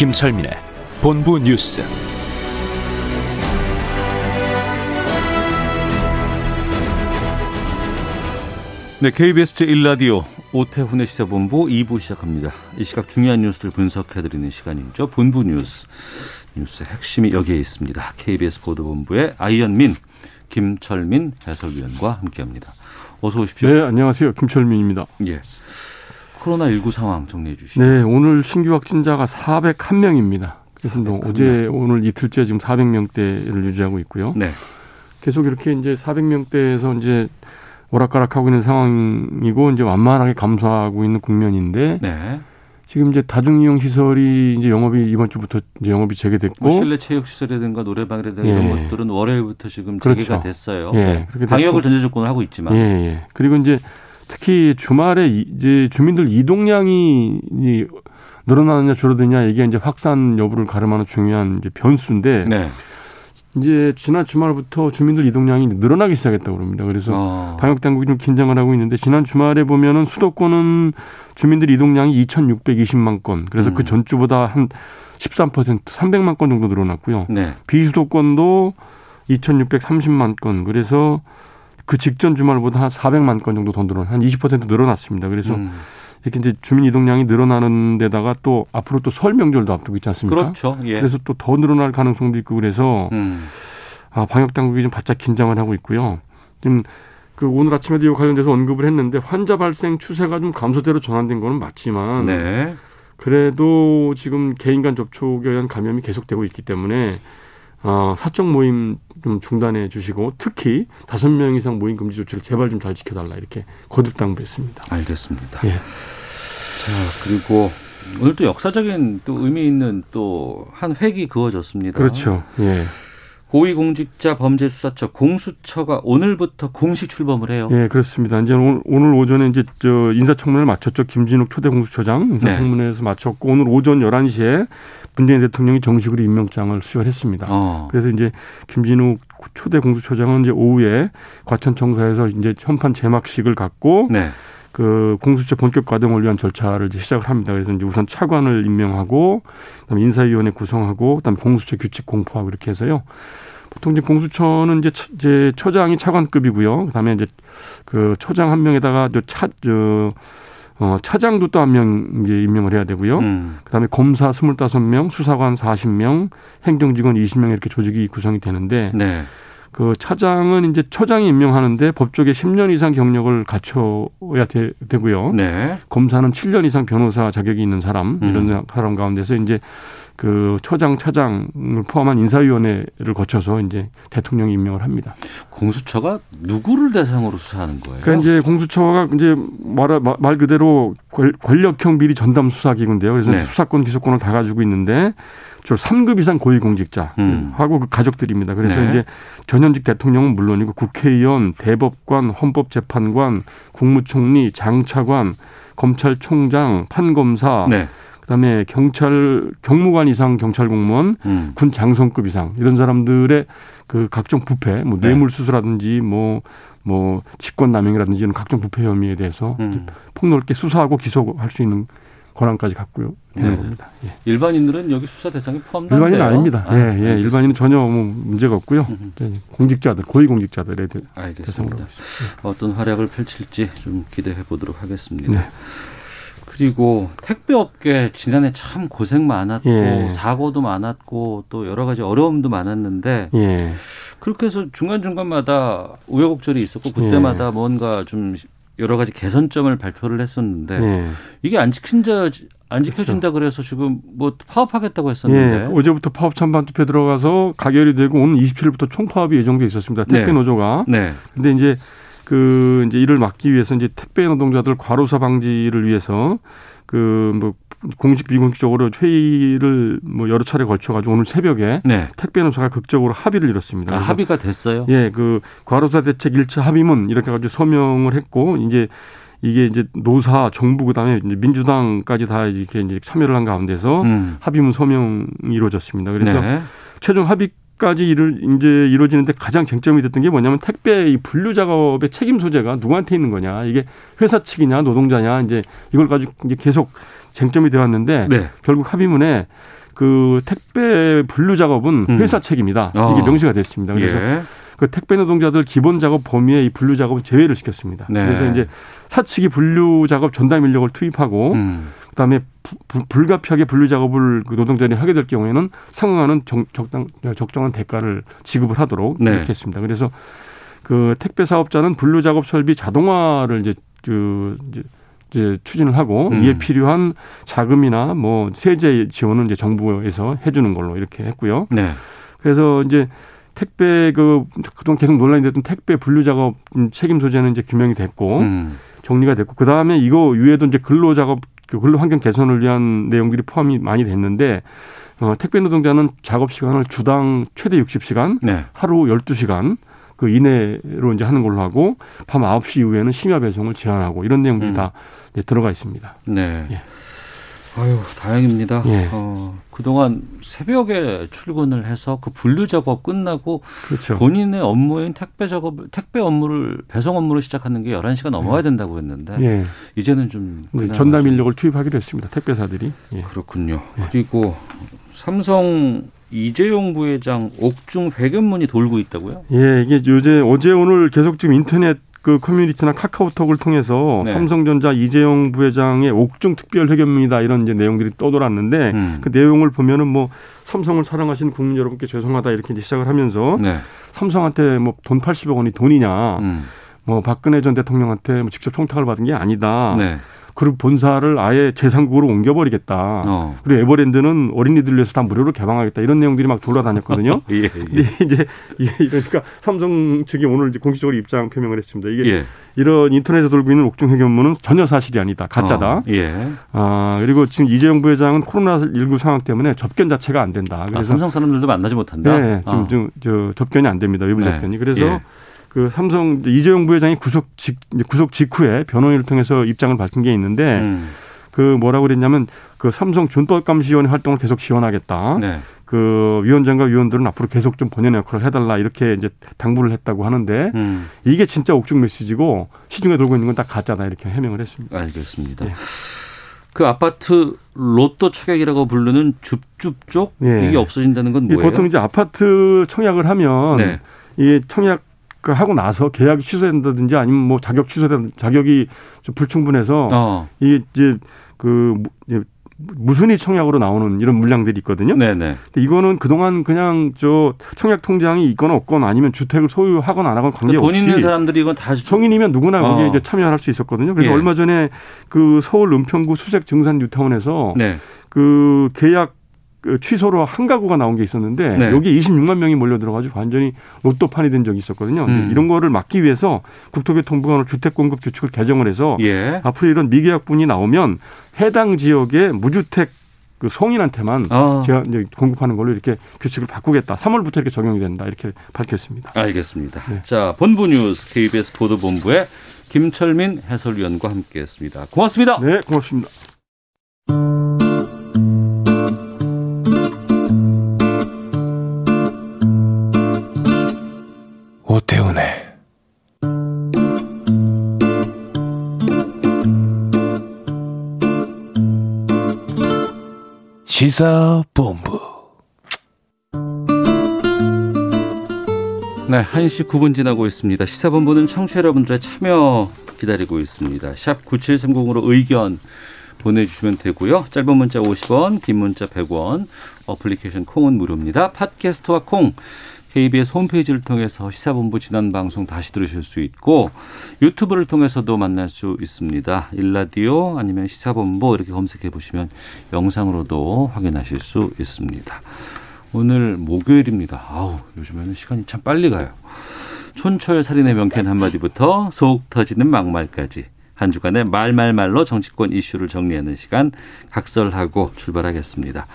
김철민의 본부 뉴스. 네, KBS 제1라디오 오태훈의 시사본부 2부 시작합니다. 이 시각 중요한 뉴스를 분석해드리는 시간이죠. 본부 뉴스. 뉴스의 핵심이 여기에 있습니다. KBS 보도본부의 아이언민, 김철민 해설위원과 함께합니다. 어서 오십시오. 네, 안녕하세요. 김철민입니다. 예. 코로나19 상황 정리해 주시죠. 네, 오늘 신규 확진자가 401명입니다. 그래서 뭐 401명. 어제 오늘 이틀째 지금 400명대를 유지하고 있고요. 네. 계속 이렇게 이제 400명대에서 이제 오락가락하고 있는 상황이고 이제 완만하게 감소하고 있는 국면인데 네. 지금 이제 다중 이용 시설이 이제 영업이 이번 주부터 이제 영업이 재개됐고 뭐 실내 체육 시설이라든가 노래방이라든가 예. 이런 것들은 월요일부터 지금 그렇죠. 재개가 됐어요. 예, 네. 방역을. 전제 조건을 하고 있지만. 예, 예. 그리고 이제 특히 주말에 이- 이제 주민들 이동량이 이 늘어나느냐 줄어드냐 이게 이제 확산 여부를 가름하는 중요한 이제 변수인데 네. 이제 지난 주말부터 주민들 이동량이 늘어나기 시작했다고 그럽니다. 그래서 어. 방역 당국이 좀 긴장을 하고 있는데 지난 주말에 보면은 수도권은 주민들 이동량이 2,620만 건. 그래서 음. 그 전주보다 한 13% 300만 건 정도 늘어났고요. 네. 비수도권도 2,630만 건. 그래서 그 직전 주말보다 한 400만 건 정도 더 늘어 한 20% 늘어났습니다. 그래서 음. 이렇게 이제 주민 이동량이 늘어나는 데다가 또 앞으로 또 설 명절도 앞두고 있지 않습니까? 그렇죠. 예. 그래서 또 더 늘어날 가능성도 있고 그래서 음. 아, 방역 당국이 좀 바짝 긴장을 하고 있고요. 지금 그 오늘 아침에도 이 관련돼서 언급을 했는데 환자 발생 추세가 좀 감소대로 전환된 거는 맞지만 네. 그래도 지금 개인 간 접촉에 의한 감염이 계속되고 있기 때문에 어, 사적 모임 좀 중단해 주시고 특히 다섯 명 이상 모임 금지 조치를 제발 좀 잘 지켜달라 이렇게 거듭 당부했습니다. 알겠습니다. 예. 자, 그리고 오늘 또 역사적인 또 의미 있는 또 한 획이 그어졌습니다. 그렇죠. 예. 고위공직자 범죄수사처 공수처가 오늘부터 공식 출범을 해요. 예, 그렇습니다. 이제 오늘, 오늘 오전에 이제 저 인사청문회를 마쳤죠. 김진욱 초대 공수처장 인사청문회에서 마쳤고 오늘 오전 11시에 문재인 대통령이 정식으로 임명장을 수여했습니다. 어. 그래서 이제 김진욱 초대 공수처장은 이제 오후에 과천청사에서 이제 현판 제막식을 갖고 네. 그 공수처 본격 가동을 위한 절차를 이제 시작을 합니다. 그래서 이제 우선 차관을 임명하고 그다음에 인사위원회 구성하고 그다음에 공수처 규칙 공포하고 이렇게 해서요. 보통 이제 공수처는 이제, 처, 이제 처장이 차관급이고요. 그다음에 이제 그 초장 한 명에다가 저차저 어, 차장도 또 한 명 임명을 해야 되고요. 음. 그다음에 검사 25명, 수사관 40명, 행정직원 20명 이렇게 조직이 구성이 되는데 네. 그 차장은 이제 처장이 임명하는데 법조계 10년 이상 경력을 갖춰야 되, 고요 네. 검사는 7년 이상 변호사 자격이 있는 사람 이런 음. 사람 가운데서 이제 그 처장, 차장을 포함한 인사위원회를 거쳐서 이제 대통령이 임명을 합니다. 공수처가 누구를 대상으로 수사하는 거예요? 그러니까 이제 공수처가 이제 말, 말 그대로 권- 권력형 비리 전담 수사기구인데요. 그래서 네. 수사권, 기소권을 다 가지고 있는데 주로 3급 이상 고위공직자 음. 하고 그 가족들입니다. 그래서 네. 이제 전현직 대통령은 물론이고 국회의원, 대법관, 헌법재판관, 국무총리, 장차관, 검찰총장, 판검사, 네. 그다음에 경찰 경무관 이상 경찰 공무원, 음. 군 장성급 이상 이런 사람들의 그 각종 부패, 뭐 네. 뇌물 수수라든지 뭐뭐 직권 남용이라든지 이런 각종 부패 혐의에 대해서 음. 폭넓게 수사하고 기소할 수 있는 권한까지 갖고 있는 네. 겁니다. 예. 일반인들은 여기 수사 대상에 포함된대요. 일반인은 아닙니다. 아, 예, 예. 알겠습니다. 일반인은 전혀 뭐 문제가 없고요. 음. 이제 공직자들, 고위공직자들에 대- 대상으로 알겠습니다. 있습니다. 어떤 활약을 펼칠지 좀 기대해 보도록 하겠습니다. 네. 그리고 택배업계 지난해 참 고생 많았고 예. 사고도 많았고 또 여러 가지 어려움도 많았는데 예. 그렇게 해서 중간 중간마다 우여곡절이 있었고 그때마다 뭔가 좀 여러 가지 개선점을 발표를 했었는데 예. 이게 안 지킨자 안 지켜진다 그래래서 지금 뭐 파업하겠다고 했었는데 예. 어제부터 파업 찬반 투표 들어가서 가결이 되고 오늘 27일부터 총파업이 예정돼 있었습니다. 택배 네. 노조가. 네. 근데 이제 그 이제 이를 막기 위해서 이제 택배 노동자들 과로사 방지를 위해서 그 뭐 공식 비공식적으로 회의를 뭐 여러 차례 걸쳐 가지고 오늘 새벽에 네. 택배 노사가 극적으로 합의를 이뤘습니다. 아, 합의가 됐어요. 예, 그 과로사 대책 일차 합의문 이렇게 가지고 서명을 했고 이제 이게 이제 노사, 정부 그다음에 이제 민주당까지 다 이렇게 이제 참여를 한 가운데서 음. 합의문 서명이 이루어졌습니다. 그래서 네. 최종 합의 까지 이를 이제 이루어지는데 가장 쟁점이 됐던 게 뭐냐면 택배 이 분류 작업의 책임 소재가 누구한테 있는 거냐 이게 회사 측이냐 노동자냐 이제 이걸 가지고 이제 계속 쟁점이 되었는데 네. 결국 합의문에 그 택배 분류 작업은 음. 회사 책임이다 어. 이게 명시가 됐습니다. 그래서 예. 그 택배 노동자들 기본 작업 범위에 이 분류 작업을 제외를 시켰습니다. 네. 그래서 이제 사측이 분류 작업 전담 인력을 투입하고 음. 그다음에 부- 부- 불가피하게 분류 작업을 그 노동자들이 하게 될 경우에는 상응하는 정, 적당, 적정한 대가를 지급을 하도록 네. 이렇게 했습니다. 그래서 그 택배 사업자는 분류 작업 설비 자동화를 이제 그 이제, 이제 추진을 하고 음. 이에 필요한 자금이나 뭐 세제 지원은 이제 정부에서 해주는 걸로 이렇게 했고요. 네. 그래서 이제 택배 그 그동안 계속 논란이 됐던 택배 분류 작업 책임 소재는 이제 규명이 됐고 음. 정리가 됐고 그 다음에 이거 위에도 이제 근로 작업 그 근로 환경 개선을 위한 내용들이 포함이 많이 됐는데 어, 택배 노동자는 작업 시간을 주당 최대 60시간, 네. 하루 12시간 그 이내로 이제 하는 걸로 하고 밤 9시 이후에는 심야 배송을 제한하고 이런 내용들이 음. 다 들어가 있습니다. 네. 예. 아유, 다행입니다. 예. 어, 그동안 새벽에 출근을 해서 그 분류 작업 끝나고 그렇죠. 본인의 업무인 택배 작업, 택배 업무를 배송 업무를 시작하는 게 11시가 넘어야 된다고 했는데 예. 이제는 좀 그나마 전담 좀 인력을 투입하기로 했습니다. 택배사들이. 예. 그렇군요. 그리고 삼성 이재용 부회장 옥중 회견문이 돌고 있다고요? 예, 이게 요새 어제 오늘 계속 지금 인터넷 그 커뮤니티나 카카오톡을 통해서 네. 삼성전자 이재용 부회장의 옥중 특별 회견문이다 이런 이제 내용들이 떠돌았는데 음. 그 내용을 보면은 뭐 삼성을 사랑하시는 국민 여러분께 죄송하다 이렇게 시작을 하면서 네. 삼성한테 뭐 돈 80억 원이 돈이냐 음. 뭐 박근혜 전 대통령한테 뭐 직접 청탁을 받은 게 아니다. 네. 그룹 본사를 아예 재상국으로 옮겨버리겠다. 어. 그리고 에버랜드는 어린이들 위해서 다 무료로 개방하겠다 이런 내용들이 막 돌아다녔거든요. 예. 예. 근데 이제 이게 이러니까 삼성 측이 오늘 이제 공식적으로 입장 표명을 했습니다. 이게 예. 이런 인터넷에 돌고 있는 옥중 회견문은 전혀 사실이 아니다. 가짜다. 어, 예. 아 그리고 지금 이재용 부회장은 코로나19 상황 때문에 접견 자체가 안 된다. 아, 그래서 삼성 사람들도 만나지 못한다. 네, 지금 어. 좀, 저 접견이 안 됩니다. 외부 네. 접견이. 그래서 예. 그 삼성 이재용 부회장이 구속 직 구속 직후에 변호인을 통해서 입장을 밝힌 게 있는데 음. 그 뭐라고 그랬냐면 그 삼성 준법감시위원회 활동을 계속 지원하겠다. 네. 그 위원장과 위원들은 앞으로 계속 좀 본연의 역할을 해달라 이렇게 이제 당부를 했다고 하는데 음. 이게 진짜 옥중 메시지고 시중에 돌고 있는 건 다 가짜다 이렇게 해명을 했습니다. 알겠습니다. 예. 그 아파트 로또 초객이라고 부르는 줍줍 쪽 예. 이게 없어진다는 건 뭐예요? 보통 이제 아파트 청약을 하면 네. 이게 청약 하고 나서 계약이 취소된다든지 아니면 뭐 자격 취소된 자격이 좀 불충분해서 어. 이게 이제 그 무- 무순위 청약으로 나오는 이런 물량들이 있거든요. 네네. 근데 이거는 그동안 그냥 저 청약 통장이 있거나 없거나 아니면 주택을 소유하거나 안 하거나 그러니까 돈 관계없이 있는 사람들이 이건 다 성인이면 누구나 거기에 어. 이제 참여할 수 있었거든요. 그래서 예. 얼마 전에 그 서울 은평구 수색 증산 뉴타운에서 네. 그 계약 그 취소로 한 가구가 나온 게 있었는데 네. 여기 26만 명이 몰려 들어가지고 완전히 로또판이 된 적이 있었거든요. 음. 이런 거를 막기 위해서 국토교통부가 주택 공급 규칙을 개정을 해서 예. 앞으로 이런 미계약분이 나오면 해당 지역의 무주택 그 성인한테만 어. 제가 이제 공급하는 걸로 이렇게 규칙을 바꾸겠다. 3월부터 이렇게 적용이 된다. 이렇게 밝혔습니다. 알겠습니다. 네. 자, 본부 뉴스 KBS 보도본부의 김철민 해설위원과 함께했습니다. 고맙습니다. 네, 고맙습니다. 시사본부 네, 1시 9분 지나고 있습니다. 시사본부는 청취자 여러분들의 참여 기다리고 있습니다. 샵 9730으로 의견 보내주시면 되고요. 짧은 문자 50원, 긴 문자 100원, 어플리케이션 콩은 무료입니다. 팟캐스트와 콩, KBS 홈페이지를 통해서 시사본부 지난 방송 다시 들으실 수 있고 유튜브를 통해서도 만날 수 있습니다. 일라디오 아니면 시사본부 이렇게 검색해 보시면 영상으로도 확인하실 수 있습니다. 오늘 목요일입니다. 아우, 요즘에는 시간이 참 빨리 가요. 촌철 살인의 명쾌한 한마디부터 속 터지는 막말까지 한 주간의 말말말로 정치권 이슈를 정리하는 시간 각설하고 출발하겠습니다.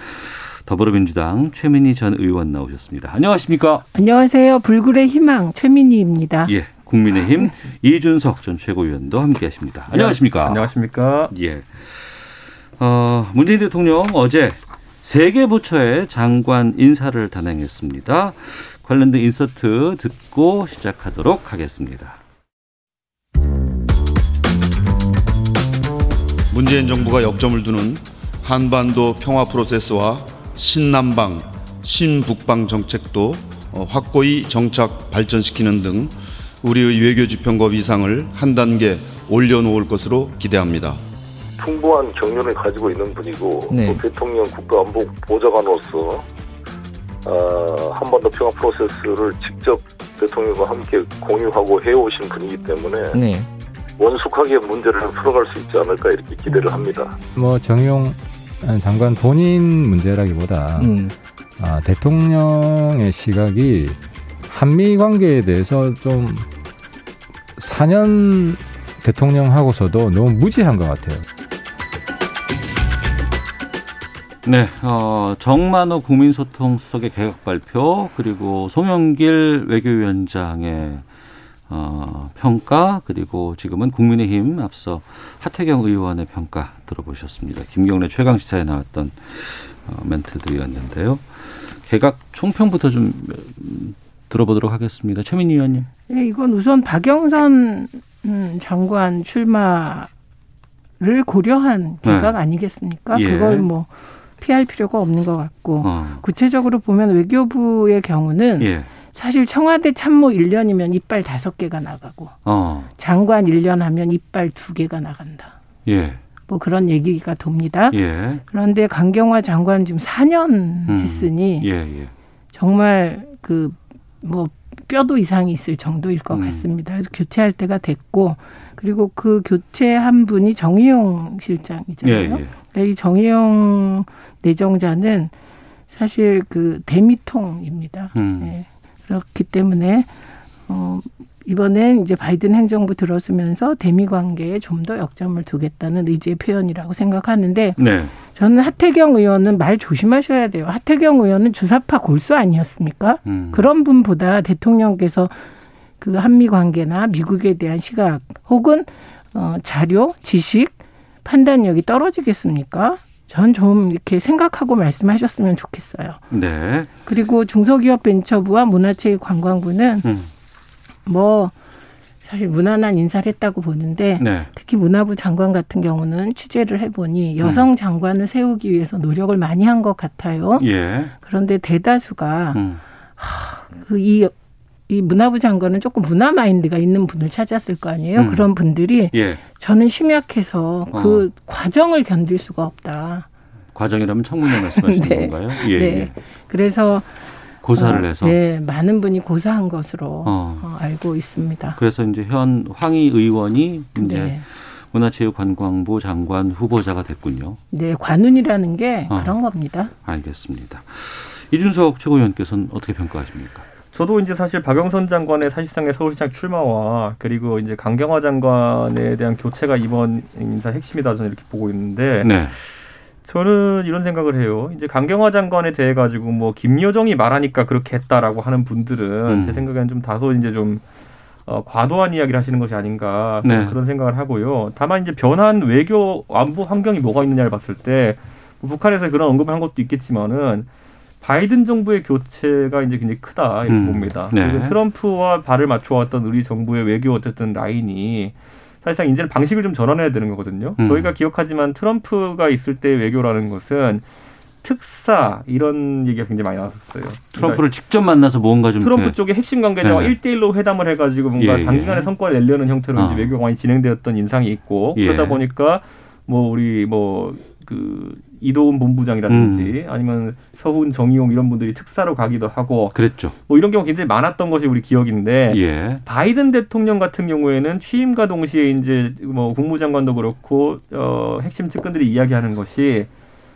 더불어민주당 최민희 전 의원 나오셨습니다. 안녕하십니까? 안녕하세요. 불굴의 희망 최민희입니다. 예. 국민의힘 이준석 전 최고위원도 함께하십니다. 안녕하십니까? 안녕하십니까? 예. 어, 문재인 대통령 어제 세 개 부처의 장관 인사를 단행했습니다. 관련된 인서트 듣고 시작하도록 하겠습니다. 문재인 정부가 역점을 두는 한반도 평화 프로세스와 신남방, 신북방 정책도 어, 확고히 정착 발전시키는 등 우리의 외교 지평법 이상을 한 단계 올려놓을 것으로 기대합니다. 풍부한 경륜을 가지고 있는 분이고 네. 또 대통령 국가안보 보좌관으로서 어, 한반도 평화 프로세스를 직접 대통령과 함께 공유하고 해오신 분이기 때문에 네. 원숙하게 문제를 풀어갈 수 있지 않을까 이렇게 기대를 합니다. 뭐 정용 장관 본인 문제라기보다 음. 아, 대통령의 시각이 한미 관계에 대해서 좀 4년 대통령 하고서도 너무 무지한 것 같아요. 네, 어, 정만호 국민소통수석의 개각 발표 그리고 송영길 외교위원장의 어, 평가 그리고 지금은 국민의힘 앞서 하태경 의원의 평가 들어보셨습니다. 김경래 최강 시사에 나왔던 어, 멘트들이었는데요. 개각 총평부터 좀 음, 들어보도록 하겠습니다. 최민희 의원님. 네, 이건 우선 박영선 음, 장관 출마를 고려한 개각 아니겠습니까? 예. 그걸 뭐 피할 필요가 없는 것 같고 어, 구체적으로 보면 외교부의 경우는 예, 사실 청와대 참모 1년이면 이빨 다섯 개가 나가고 어, 장관 1년 하면 이빨 두 개가 나간다. 예, 뭐 그런 얘기가 돕니다. 예, 그런데 강경화 장관 지금 4년 음, 했으니 예, 예. 정말 그 뭐 뼈도 이상이 있을 정도일 것 음. 같습니다. 그래서 교체할 때가 됐고 그리고 그 교체한 분이 정의용 실장이잖아요. 예, 예. 이 정의용 내정자는 사실 그 대미통입니다. 음. 예. 그렇기 때문에 어 이번엔 이제 바이든 행정부 들어서면서 대미 관계에 좀 더 역점을 두겠다는 의지의 표현이라고 생각하는데 네. 저는 하태경 의원은 말 조심하셔야 돼요. 하태경 의원은 주사파 골수 아니었습니까? 음. 그런 분보다 대통령께서 그 한미 관계나 미국에 대한 시각 혹은 어, 자료, 지식, 판단력이 떨어지겠습니까? 전 좀 이렇게 생각하고 말씀하셨으면 좋겠어요. 네. 그리고 중소기업 벤처부와 문화체육관광부는 음. 뭐 사실 무난한 인사를 했다고 보는데 네. 특히 문화부 장관 같은 경우는 취재를 해보니 여성 장관을 세우기 위해서 노력을 많이 한 것 같아요. 예. 그런데 대다수가 음. 그이 이 문화부 장관은 조금 문화 마인드가 있는 분을 찾았을 거 아니에요. 음. 그런 분들이 예. 저는 심약해서 그 어. 과정을 견딜 수가 없다. 과정이라면 청문회 말씀하시는 네. 건가요? 예, 네. 예. 그래서 고사를 어, 해서. 네, 많은 분이 고사한 것으로 어. 어, 알고 있습니다. 그래서 이제 현 황희 의원이 이제 네. 문화체육관광부 장관 후보자가 됐군요. 네, 관운이라는 게 어. 그런 겁니다. 알겠습니다. 이준석 최고위원께서는 어떻게 평가하십니까? 저도 이제 사실 박영선 장관의 사실상의 서울시장 출마와 그리고 이제 강경화 장관에 대한 교체가 이번 인사 핵심이다 저는 이렇게 보고 있는데 네. 저는 이런 생각을 해요. 이제 강경화 장관에 대해 가지고 뭐 김여정이 말하니까 그렇게 했다라고 하는 분들은 음. 제 생각에는 좀 다소 이제 좀 어, 과도한 이야기를 하시는 것이 아닌가 네. 그런 생각을 하고요. 다만 이제 변한 외교 안보 환경이 뭐가 있느냐를 봤을 때 뭐 북한에서 그런 언급을 한 것도 있겠지만은 바이든 정부의 교체가 이제 굉장히 크다 이렇게 음. 봅니다. 네. 그리고 트럼프와 발을 맞춰왔던 우리 정부의 외교 어쨌든 라인이 사실상 이제는 방식을 좀 전환해야 되는 거거든요. 음. 저희가 기억하지만 트럼프가 있을 때 외교라는 것은 특사 이런 얘기가 굉장히 많이 나왔었어요. 트럼프를 직접 만나서 뭔가 좀 트럼프 쪽의 핵심 관계자와 네. 일대일로 회담을 해가지고 뭔가 예, 예. 단기간에 성과를 내려는 형태로 어. 이제 외교가 많이 진행되었던 인상이 있고 예. 그러다 보니까 뭐 우리 뭐 그 이도훈 본부장이라든지 아니면 서훈 정의용 이런 분들이 특사로 가기도 하고 그랬죠. 뭐 이런 경우 굉장히 많았던 것이 우리 기억인데 예. 바이든 대통령 같은 경우에는 취임과 동시에 이제 뭐 국무장관도 그렇고 어 핵심 측근들이 이야기하는 것이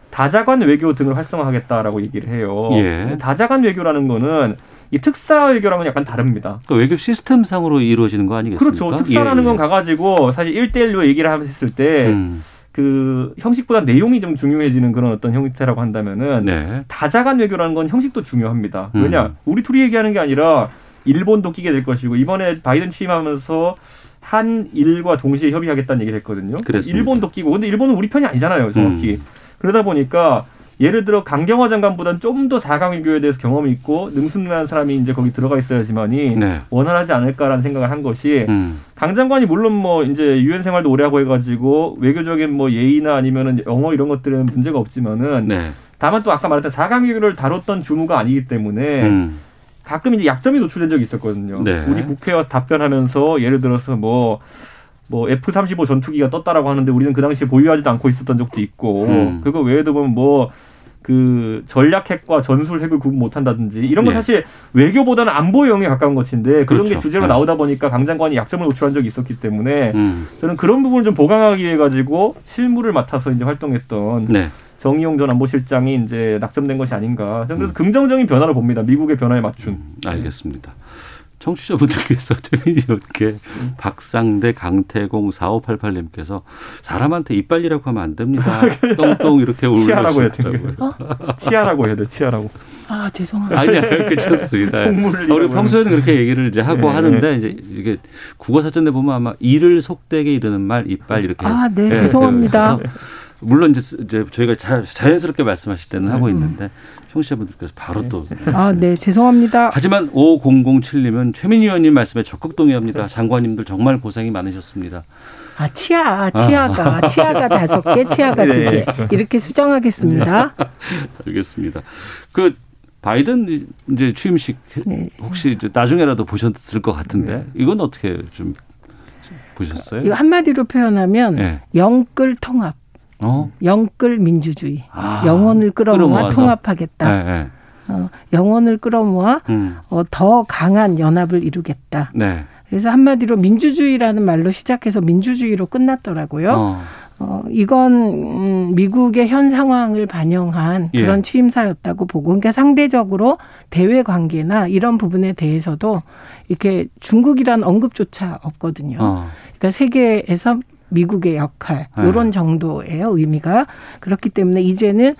다자간 외교 등을 활성화하겠다라고 얘기를 해요. 예. 다자간 외교라는 거는 이 특사 외교랑은 약간 다릅니다. 그 외교 시스템상으로 이루어지는 거 아니겠습니까? 그렇죠. 특사라는 예, 건 예. 가가지고 사실 1대1로 얘기를 했을 때 음, 그 형식보다 내용이 좀 중요해지는 그런 어떤 형태라고 한다면은 네. 다자간 외교라는 건 형식도 중요합니다. 음. 왜냐 우리 둘이 얘기하는 게 아니라 일본도 끼게 될 것이고 이번에 바이든 취임하면서 한일과 동시에 협의하겠다는 얘기를 했거든요. 그랬습니다. 일본도 끼고 근데 일본은 우리 편이 아니잖아요, 정확히. 음. 그러다 보니까 예를 들어 강경화 장관보다는 좀더 자강 외교에 대해서 경험이 있고 능숙한 사람이 이제 거기 들어가 있어야지만이 네. 원활하지 않을까라는 생각을 한 것이 음, 강 장관이 물론 뭐 이제 유엔 생활도 오래 하고 해가지고 외교적인 뭐 예의나 아니면은 영어 이런 것들은 문제가 없지만은 네. 다만 또 아까 말했던 사강 외교를 다뤘던 주무가 아니기 때문에 음, 가끔 이제 약점이 노출된 적이 있었거든요. 네. 우리 국회와 답변하면서 예를 들어서 뭐, 뭐 F-35 전투기가 떴다라고 하는데 우리는 그 당시에 보유하지도 않고 있었던 적도 있고, 음. 그거 외에도 보면 뭐, 그 전략핵과 전술핵을 구분 못한다든지 이런 건 네. 사실 외교보다는 안보형에 가까운 것인데 그런 게 그렇죠. 주제로 네. 나오다 보니까 강 장관이 약점을 노출한 적이 있었기 때문에 음, 저는 그런 부분을 좀 보강하기 위해 가지고 실무를 맡아서 이제 활동했던 네. 정의용 전 안보실장이 이제 낙점된 것이 아닌가. 저는 음. 그래서 긍정적인 변화를 봅니다. 미국의 변화에 맞춘. 알겠습니다. 청취자분들께서 재미있게 박상대 강태공 4588님께서 사람한테 이빨이라고 하면 안 됩니다. 똥똥 이렇게 치아라고 해야 울으셨더라고요. 치아라고 해야 돼. 치아라고. 아 죄송합니다. 아니야, 괜찮습니다. 아, 우리 평소에는 그렇게 얘기를 이제 하고 네. 하는데 이제 이게 국어 사전에 보면 아마 이를 속되게 이르는 말 이빨 이렇게 아, 네, 예, 죄송합니다. 물론 이제, 이제 저희가 자, 자연스럽게 말씀하실 때는 하고 있는데 청취자분들께서 바로 또 아, 네, 죄송합니다. 하지만 5007님은 최민희 의원님 말씀에 적극 동의합니다. 장관님들 정말 고생이 많으셨습니다. 아, 치아, 치아가, 치아가 다섯 개, 치아가 두 개. 네. 이렇게 수정하겠습니다. 알겠습니다. 그 바이든 이제 취임식 네. 혹시 이제 나중에라도 보셨을 것 같은데 이건 어떻게 좀 보셨어요? 이거 한마디로 표현하면 네. 영끌 통합, 어? 영끌 민주주의. 아, 영혼을 끌어모아. 통합하겠다. 네, 네. 어, 영혼을 끌어모아 음, 어, 더 강한 연합을 이루겠다. 네. 그래서 한마디로 민주주의라는 말로 시작해서 민주주의로 끝났더라고요. 어, 어, 이건 음, 미국의 현 상황을 반영한 예. 그런 취임사였다고 보고, 그러니까 상대적으로 대외 관계나 이런 부분에 대해서도 이렇게 중국이란 언급조차 없거든요. 어, 그러니까 세계에서 미국의 역할 네. 이런 정도예요 의미가 그렇기 때문에 이제는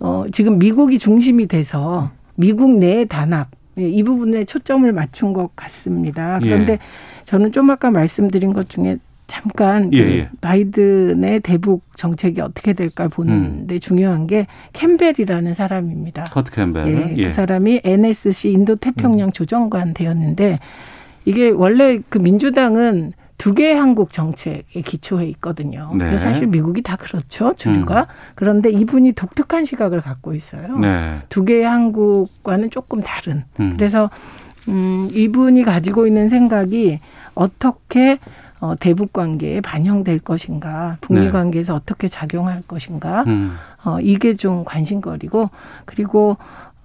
어, 지금 미국이 중심이 돼서 미국 내 단합 예, 이 부분에 초점을 맞춘 것 같습니다. 그런데 예. 저는 좀 아까 말씀드린 것 중에 잠깐 예, 그 예. 바이든의 대북 정책이 어떻게 될까 보는데 중요한 게 캠벨이라는 사람입니다. 커트 캠벨. 예, 예. 그 사람이 NSC 인도 태평양 조정관 되었는데 이게 원래 그 민주당은 두 개의 한국 정책에 기초해 있거든요. 네. 사실 미국이 다 그렇죠 주류가. 그런데 이분이 독특한 시각을 갖고 있어요. 네. 두 개의 한국과는 조금 다른. 음. 그래서 음, 이분이 가지고 있는 생각이 어떻게 어, 대북 관계에 반영될 것인가, 북미 네. 관계에서 어떻게 작용할 것인가, 음, 어, 이게 좀 관심거리고 그리고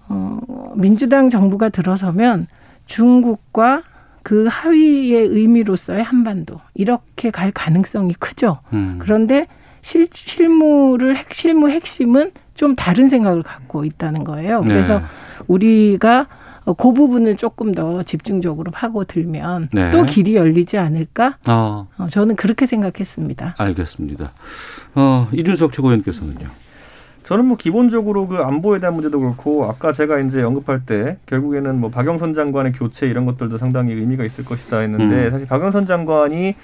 어, 민주당 정부가 들어서면 중국과 그 하위의 의미로서의 한반도 이렇게 갈 가능성이 크죠. 음. 그런데 실, 실무를 핵, 실무 핵심은 좀 다른 생각을 갖고 있다는 거예요. 그래서 네. 우리가 어, 그 부분을 조금 더 집중적으로 파고들면 네. 또 길이 열리지 않을까? 아, 어, 저는 그렇게 생각했습니다. 알겠습니다. 어, 이준석 최고위원께서는요. 저는 뭐 기본적으로 그 안보에 대한 문제도 그렇고 아까 제가 이제 언급할 때 결국에는 뭐 박영선 장관의 교체 이런 것들도 상당히 의미가 있을 것이다 했는데 음. 사실 박영선 장관이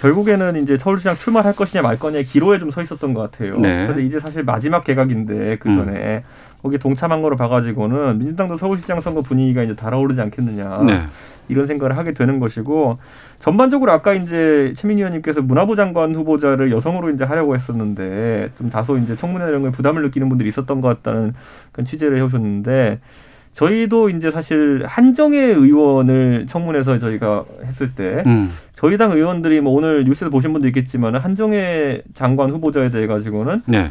결국에는 이제 서울시장 출마할 것이냐 말 거냐의 기로에 좀 서 있었던 것 같아요. 네. 그런데 이제 사실 마지막 개각인데 그 전에 거기 동참한 거로 봐가지고는 민주당도 서울시장 선거 분위기가 이제 달아오르지 않겠느냐. 네. 이런 생각을 하게 되는 것이고 전반적으로 아까 이제 최민희 의원님께서 문화부 장관 후보자를 여성으로 이제 하려고 했었는데 좀 다소 이제 청문회 이런 거에 부담을 느끼는 분들이 있었던 것 같다는 그런 취재를 해오셨는데 저희도 이제 사실 한정혜 의원을 청문회에서 저희가 했을 때 음, 저희 당 의원들이 뭐 오늘 뉴스에서 보신 분도 있겠지만 한정혜 장관 후보자에 대해 가지고는 네.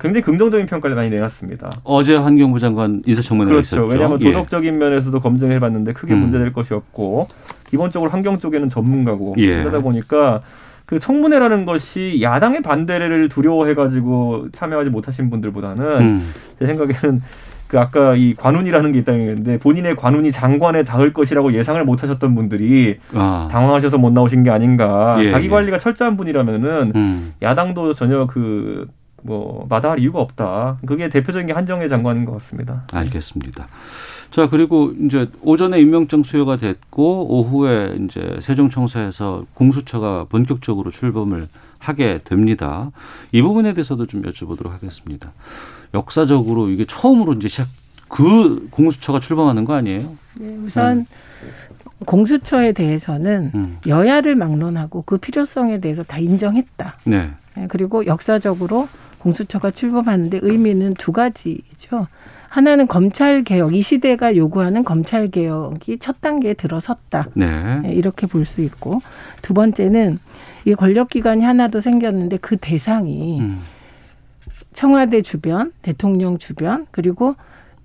굉장히 긍정적인 평가를 많이 내놨습니다. 어제 환경부 장관 인사청문회가 그렇죠. 있었죠. 왜냐하면 예. 도덕적인 면에서도 검증해봤는데 크게 음. 문제될 것이 없고 기본적으로 환경 쪽에는 전문가고 예. 그러다 보니까 그 청문회라는 것이 야당의 반대를 두려워해가지고 참여하지 못하신 분들보다는 음, 제 생각에는 그 아까 이 관운이라는 게 있다는 데 본인의 관운이 장관에 닿을 것이라고 예상을 못 하셨던 분들이 아. 당황하셔서 못 나오신 게 아닌가. 예, 자기 예. 관리가 철저한 분이라면은 음. 야당도 전혀 그 뭐 마다할 이유가 없다. 그게 대표적인 게 한정혜 장관인 것 같습니다. 알겠습니다. 자 그리고 이제 오전에 임명장 수여가 됐고 오후에 이제 세종청사에서 공수처가 본격적으로 출범을 하게 됩니다. 이 부분에 대해서도 좀 여쭤보도록 하겠습니다. 역사적으로 이게 처음으로 이제 시작 그 공수처가 출범하는 거 아니에요? 네, 우선 공수처에 대해서는 음. 여야를 막론하고 그 필요성에 대해서 다 인정했다. 네. 네, 그리고 역사적으로 공수처가 출범하는데 의미는 두 가지죠. 하나는 검찰 개혁, 이 시대가 요구하는 검찰 개혁이 첫 단계에 들어섰다. 네. 네, 이렇게 볼 수 있고 두 번째는 이 권력 기관이 하나 더 생겼는데 그 대상이 음. 청와대 주변, 대통령 주변 그리고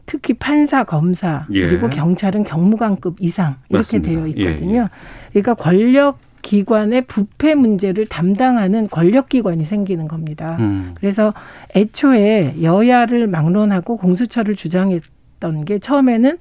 특히 판사, 검사 예. 그리고 경찰은 경무관급 이상 이렇게 맞습니다. 되어 예, 있거든요. 그러니까 권력 기관의 부패 문제를 담당하는 권력 기관이 생기는 겁니다. 음. 그래서 애초에 여야를 막론하고 공수처를 주장했던 게 처음에는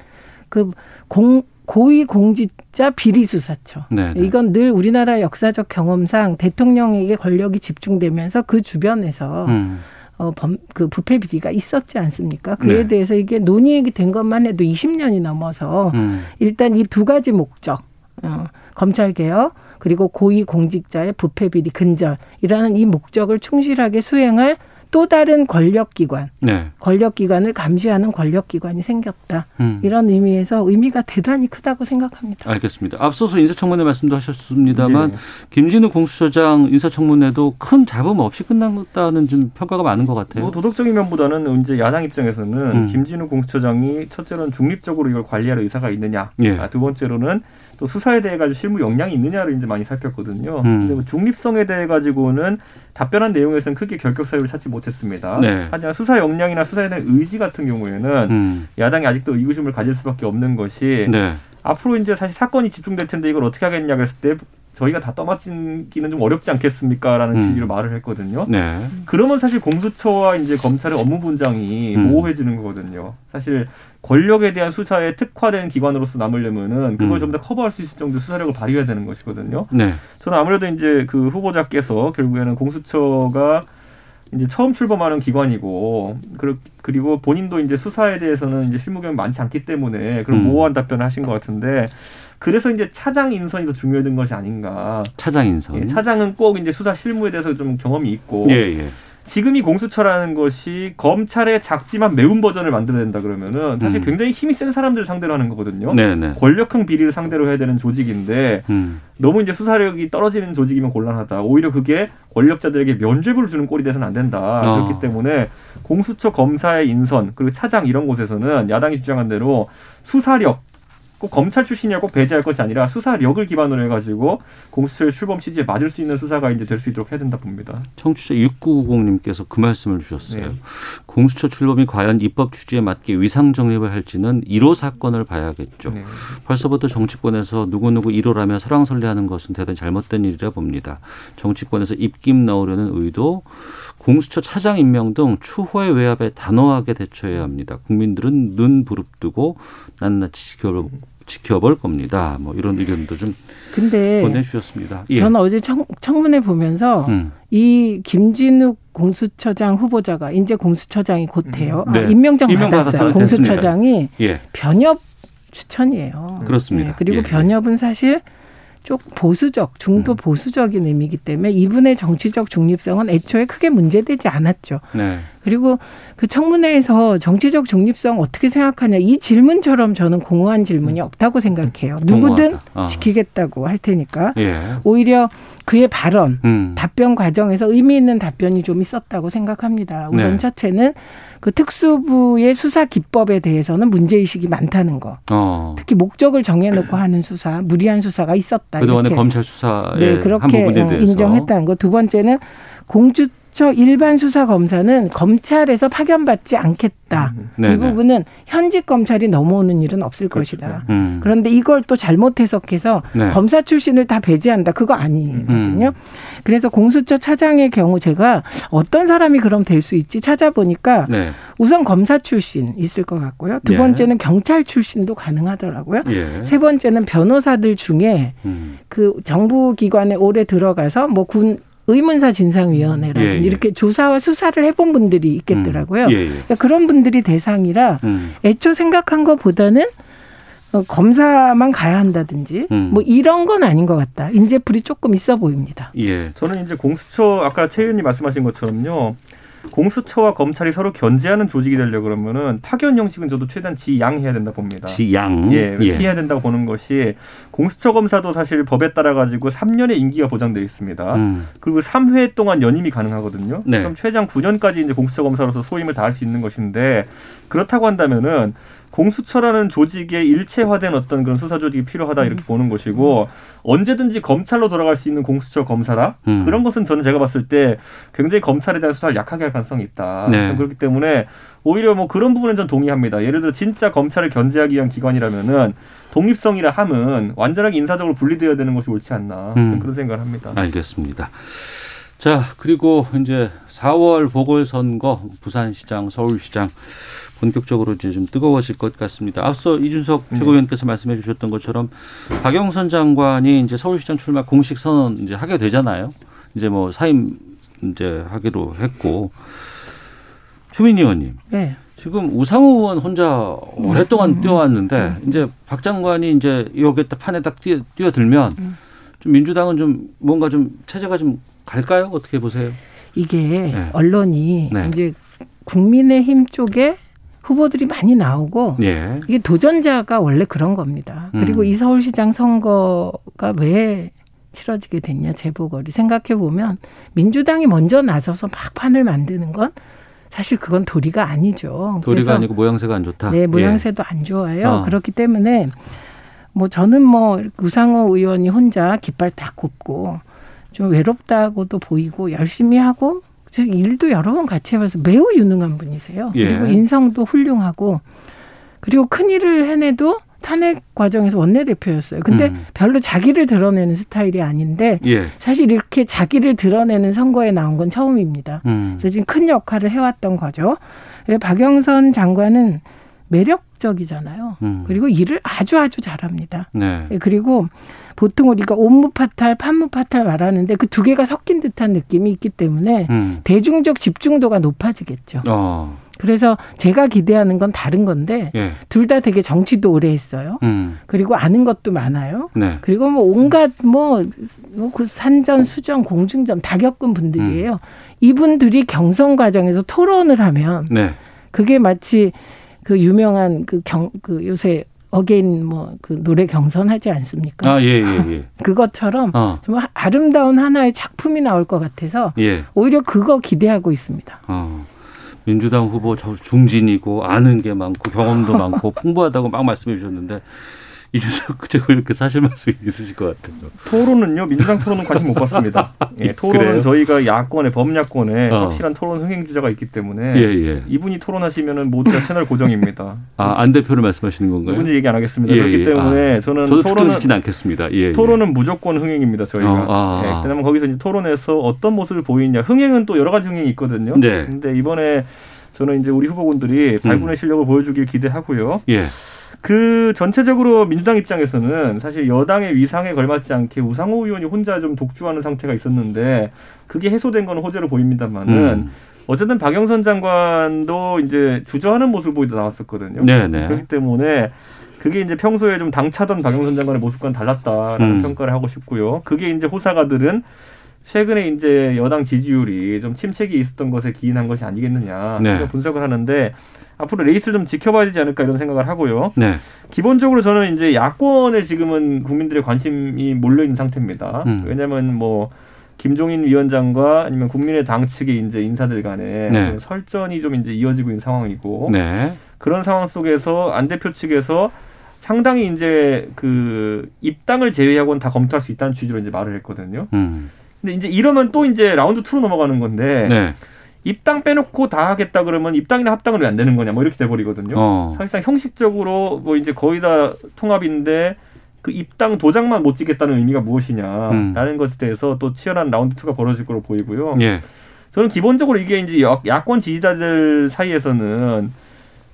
그 공, 고위 공직자 비리 수사처. 네. 네. 이건 늘 우리나라 역사적 경험상 대통령에게 권력이 집중되면서 그 주변에서 음. 어, 범, 그 부패 비리가 있었지 않습니까? 그에 네. 대해서 이게 논의가 된 것만 해도 20년이 넘어서 음. 일단 이 두 가지 목적, 어, 검찰 개혁 그리고 고위 공직자의 부패 비리 근절이라는 이 목적을 충실하게 수행할 또 다른 권력 기관, 네. 권력 기관을 감시하는 권력 기관이 생겼다. 음. 이런 의미에서 의미가 대단히 크다고 생각합니다. 알겠습니다. 앞서서 인사청문회 말씀도 하셨습니다만 네. 김진우 공수처장 인사청문회도 큰 잡음 없이 끝났다는 좀 평가가 많은 것 같아요. 뭐 도덕적인 면보다는 이제 야당 입장에서는 음. 김진우 공수처장이 첫째로는 중립적으로 이걸 관리할 의사가 있느냐, 예. 아, 두 번째로는 또 수사에 대해 가지고 실무 역량이 있느냐를 이제 많이 살폈거든요. 음. 근데 뭐 중립성에 대해 가지고는 답변한 내용에서는 크게 결격 사유를 찾지 못했습니다. 네. 하지만 수사 역량이나 수사에 대한 의지 같은 경우에는 음. 야당이 아직도 의구심을 가질 수밖에 없는 것이 네. 앞으로 이제 사실 사건이 집중될 텐데 이걸 어떻게 하겠냐 그랬을 때 저희가 다 떠맡기는 좀 어렵지 않겠습니까라는 음. 취지로 말을 했거든요. 네. 그러면 사실 공수처와 이제 검찰의 업무 분장이 음. 모호해지는 거거든요. 사실 권력에 대한 수사에 특화된 기관으로서 남으려면은 그걸 음. 좀더 커버할 수 있을 정도 의 수사력을 발휘해야 되는 것이거든요. 네. 저는 아무래도 이제 그 후보자께서 결국에는 공수처가 이제 처음 출범하는 기관이고 그리- 그리고 본인도 이제 수사에 대해서는 이제 실무 경험이 많지 않기 때문에 그런 음. 모호한 답변을 하신 것 같은데 그래서 이제 차장 인선이 더 중요했던 것이 아닌가. 차장 인선. 예, 차장은 꼭 이제 수사 실무에 대해서 좀 경험이 있고 예, 예. 지금 이 공수처라는 것이 검찰의 작지만 매운 버전을 만들어야 된다 그러면은 사실 음. 굉장히 힘이 센 사람들 상대로 하는 거거든요. 네, 네. 권력형 비리를 상대로 해야 되는 조직인데 음. 너무 이제 수사력이 떨어지는 조직이면 곤란하다. 오히려 그게 권력자들에게 면죄부를 주는 꼴이 돼서는 안 된다. 어. 그렇기 때문에 공수처 검사의 인선 그리고 차장 이런 곳에서는 야당이 주장한 대로 수사력 꼭 검찰 출신이라 꼭 배제할 것이 아니라 수사력을 기반으로 해가지고 공수처의 출범 취지에 맞을 수 있는 수사가 이제 될 수 있도록 해야 된다 봅니다. 청취자 6990님께서 그 말씀을 주셨어요. 네. 공수처 출범이 과연 입법 취지에 맞게 위상 정립을 할지는 1호 사건을 봐야겠죠. 네. 벌써부터 정치권에서 누구누구 1호라며 설왕설래하는 것은 대단히 잘못된 일이라 봅니다. 정치권에서 입김 넣으려는 의도, 공수처 차장 임명 등 추호의 외압에 단호하게 대처해야 합니다. 국민들은 눈 부릅뜨고 낱낱이 지켜볼, 지켜볼 겁니다. 뭐 이런 의견도 좀 근데 보내주셨습니다. 예. 저는 어제 청, 청문회 보면서 음. 이 김진욱 공수처장 후보자가 이제 공수처장이 곧 돼요. 네. 아, 임명장 임명 받았어요. 받았어요. 공수처장이 예. 변협 추천이에요. 그렇습니다. 네, 그리고 예, 변협은 사실 좀 보수적, 중도 음. 보수적인 의미이기 때문에 이분의 정치적 중립성은 애초에 크게 문제되지 않았죠. 네. 그리고 그 청문회에서 정치적 중립성 어떻게 생각하냐 이 질문처럼 저는 공허한 질문이 없다고 생각해요. 누구든. 아. 지키겠다고 할 테니까 예. 오히려 그의 발언 음. 답변 과정에서 의미 있는 답변이 좀 있었다고 생각합니다. 우선 네. 첫째는 그 특수부의 수사 기법에 대해서는 문제 의식이 많다는 거. 어. 특히 목적을 정해놓고 하는 수사, 무리한 수사가 있었다. 그동안에 이렇게. 검찰 수사의 네, 한 그렇게 부분에 어, 대해서 인정했다는 거. 두 번째는 공수처 일반 수사 검사는 검찰에서 파견받지 않겠다. 네, 이 네. 부분은 현직 검찰이 넘어오는 일은 없을 것이다. 음. 그런데 이걸 또 잘못 해석해서 네. 검사 출신을 다 배제한다. 그거 아니거든요. 음. 그래서 공수처 차장의 경우 제가 어떤 사람이 그럼 될 수 있지 찾아보니까 네. 우선 검사 출신 있을 것 같고요. 두 예. 번째는 경찰 출신도 가능하더라고요. 예. 세 번째는 변호사들 중에 음. 그 정부 기관에 오래 들어가서 뭐군 의문사 진상위원회라든지 예, 예. 이렇게 조사와 수사를 해본 분들이 있겠더라고요. 음. 예, 예. 그러니까 그런 분들이 대상이라 음. 애초 생각한 것보다는 어, 검사만 가야 한다든지 음. 뭐 이런 건 아닌 것 같다. 인재풀이 조금 있어 보입니다. 예. 저는 이제 공수처 아까 최 의원님 말씀하신 것처럼요. 공수처와 검찰이 서로 견제하는 조직이 되려 그러면은 파견 형식은 저도 최대한 지양해야 된다 봅니다. 지양. 예, 피해야 된다고 보는 것이 공수처 검사도 사실 법에 따라 가지고 3년의 임기가 보장되어 있습니다. 음. 그리고 3회 동안 연임이 가능하거든요. 네. 그럼 최장 9년까지 이제 공수처 검사로서 소임을 다할 수 있는 것인데 그렇다고 한다면은 공수처라는 조직의 일체화된 어떤 그런 수사 조직이 필요하다 이렇게 보는 것이고 언제든지 검찰로 돌아갈 수 있는 공수처 검사라 음. 그런 것은 저는 제가 봤을 때 굉장히 검찰에 대한 수사를 약하게 할 가능성이 있다. 네. 그렇기 때문에 오히려 뭐 그런 부분은 전 동의합니다. 예를 들어 진짜 검찰을 견제하기 위한 기관이라면은 독립성이라 함은 완전하게 인사적으로 분리되어야 되는 것이 옳지 않나 음. 그런 생각을 합니다. 알겠습니다. 자, 그리고 이제 4월 보궐선거 부산시장, 서울시장 본격적으로 이제 좀 뜨거워질 것 같습니다. 앞서 이준석 최고위원께서 말씀해 주셨던 것처럼 박영선 장관이 이제 서울시장 출마 공식 선언 이제 하게 되잖아요. 이제 뭐 사임 이제 하기로 했고 최민희 의원님 네. 지금 우상호 의원 혼자 오랫동안 뛰어왔는데 이제 박 장관이 이제 여기 딱 판에 딱 뛰어, 뛰어들면 좀 민주당은 좀 뭔가 좀 체제가 좀 갈까요? 어떻게 보세요? 이게 네. 언론이 네. 이제 국민의힘 쪽에 후보들이 많이 나오고 예. 이게 도전자가 원래 그런 겁니다. 음. 그리고 이 서울시장 선거가 왜 치러지게 됐냐 재보궐이 생각해 보면 민주당이 먼저 나서서 막 판을 만드는 건 사실 그건 도리가 아니죠. 도리가 아니고 모양새가 안 좋다. 네, 모양새도 안 좋아요. 어. 그렇기 때문에 뭐 저는 뭐 우상호 의원이 혼자 깃발 딱 굽고 좀 외롭다고도 보이고 열심히 하고 일도 여러 번 같이 해봐서 매우 유능한 분이세요. 예. 그리고 인성도 훌륭하고 그리고 큰 일을 해내도 탄핵 과정에서 원내대표였어요. 근데 음. 별로 자기를 드러내는 스타일이 아닌데 예. 사실 이렇게 자기를 드러내는 선거에 나온 건 처음입니다. 음. 그래서 지금 큰 역할을 해왔던 거죠. 예, 박영선 장관은 매력 적이잖아요. 음. 그리고 일을 아주 아주 잘합니다. 네. 예, 그리고 보통 우리가 옴무파탈, 판무파탈 말하는데 그 두 개가 섞인 듯한 느낌이 있기 때문에 음. 대중적 집중도가 높아지겠죠. 어. 그래서 제가 기대하는 건 다른 건데 예. 둘다 되게 정치도 오래 했어요. 음. 그리고 아는 것도 많아요. 네. 그리고 뭐 온갖 뭐그 산전, 수전, 공중전 다 겪은 분들이에요. 이분들이 경선 과정에서 토론을 하면 네. 그게 마치 그 유명한 그 경 그 요새 again 뭐 그 노래 경선하지 않습니까? 아, 예, 예, 예. 그것처럼 어. 정말 아름다운 하나의 작품이 나올 것 같아서 예. 오히려 그거 기대하고 있습니다. 어. 민주당 후보 저 중진이고 아는 게 많고 경험도 많고 풍부하다고 막 말씀해 주셨는데 이준석 최고위원께 사실 말씀이 있으실 것 같아요. 토론은요 민주당 토론은 관심 못 받습니다. 예, 토론은 그래요? 저희가 야권에 범야권에 어. 확실한 토론 흥행 주자가 있기 때문에 예, 예. 이분이 토론하시면은 모두가 채널 고정입니다. 아, 안 대표를 말씀하시는 건가요? 누군지 얘기 안 하겠습니다. 예, 그렇기 예. 때문에 아, 저는 토론은 특정짓지는 않겠습니다. 예, 예. 토론은 무조건 흥행입니다. 저희가. 어, 아, 예, 아. 그다음에 거기서 이제 토론에서 어떤 모습을 보이냐. 흥행은 또 여러 가지 흥행이 있거든요. 네. 근데 이번에 저는 이제 우리 후보군들이 발군의 실력을 보여주길 기대하고요. 예. 그 전체적으로 민주당 입장에서는 사실 여당의 위상에 걸맞지 않게 우상호 의원이 혼자 좀 독주하는 상태가 있었는데 그게 해소된 건 호재로 보입니다만은 음. 어쨌든 박영선 장관도 이제 주저하는 모습을 보이다 나왔었거든요. 네네. 그렇기 때문에 그게 이제 평소에 좀 당차던 박영선 장관의 모습과는 달랐다라는 음. 평가를 하고 싶고요. 그게 이제 호사가들은 최근에 이제 여당 지지율이 좀 침체기 있었던 것에 기인한 것이 아니겠느냐 네. 분석을 하는데 앞으로 레이스를 좀 지켜봐야 되지 않을까 이런 생각을 하고요. 네. 기본적으로 저는 이제 야권에 지금은 국민들의 관심이 몰려 있는 상태입니다. 음. 왜냐하면 뭐 김종인 위원장과 아니면 국민의당 측의 이제 인사들 간에 네. 좀 설전이 좀 이제 이어지고 있는 상황이고 네. 그런 상황 속에서 안 대표 측에서 상당히 이제 그 입당을 제외하고는 다 검토할 수 있다는 취지로 이제 말을 했거든요. 음. 근데 이제 이러면 또 이제 라운드 2로 넘어가는 건데 네. 입당 빼놓고 다 하겠다 그러면 입당이나 합당은 왜 안 되는 거냐 뭐 이렇게 돼 버리거든요. 어. 사실상 형식적으로 뭐 이제 거의 다 통합인데 그 입당 도장만 못 찍겠다는 의미가 무엇이냐라는 음. 것에 대해서 또 치열한 라운드 투가 벌어질 거로 보이고요. 예. 저는 기본적으로 이게 이제 야- 야권 지지자들 사이에서는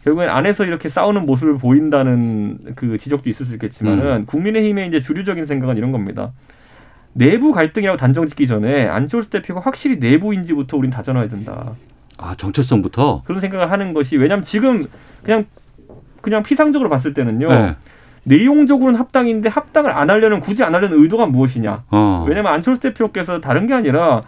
결국엔 안에서 이렇게 싸우는 모습을 보인다는 그 지적도 있을 수 있겠지만은 음. 국민의힘의 이제 주류적인 생각은 이런 겁니다. 내부 갈등이라고 단정 짓기 전에 안철수 대표가 확실히 내부인지부터 우린 다져놔야 된다. 아, 정체성부터. 그런 생각을 하는 것이 왜냐하면 지금 그냥 그냥 피상적으로 봤을 때는요. 네. 내용적으로는 합당인데 합당을 안 하려는 굳이 안 하려는 의도가 무엇이냐? 어. 왜냐면 안철수 대표께서 다른 게 아니라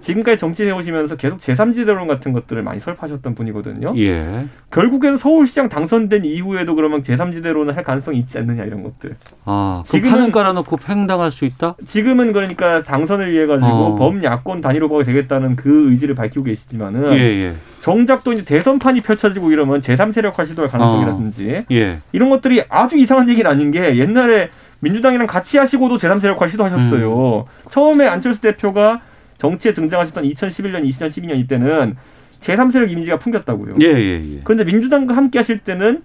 지금까지 정치 해오시면서 계속 제3지대론 같은 것들을 많이 설파하셨던 분이거든요. 예. 결국에는 서울시장 당선된 이후에도 그러면 제3지대론을 할 가능성이 있지 않느냐 이런 것들. 아, 그 지금은- 판은 깔아놓고 팽당할 수 있다? 지금은 그러니까 당선을 위해 가지고 어. 범야권 단일 후보가 되겠다는 그 의지를 밝히고 계시지만은 예, 예. 정작 또 이제 대선판이 펼쳐지고 이러면 제3세력화 시도할 가능성이라든지 예. 이런 것들이 아주 이상한 얘기는 아닌 게 옛날에 민주당이랑 같이 하시고도 제3세력화 시도하셨어요. 처음에 안철수 대표가 정치에 등장하셨던 2011년, 20년, 12년 이때는 제3세력 이미지가 풍겼다고요. 예, 예, 예. 그런데 민주당과 함께 하실 때는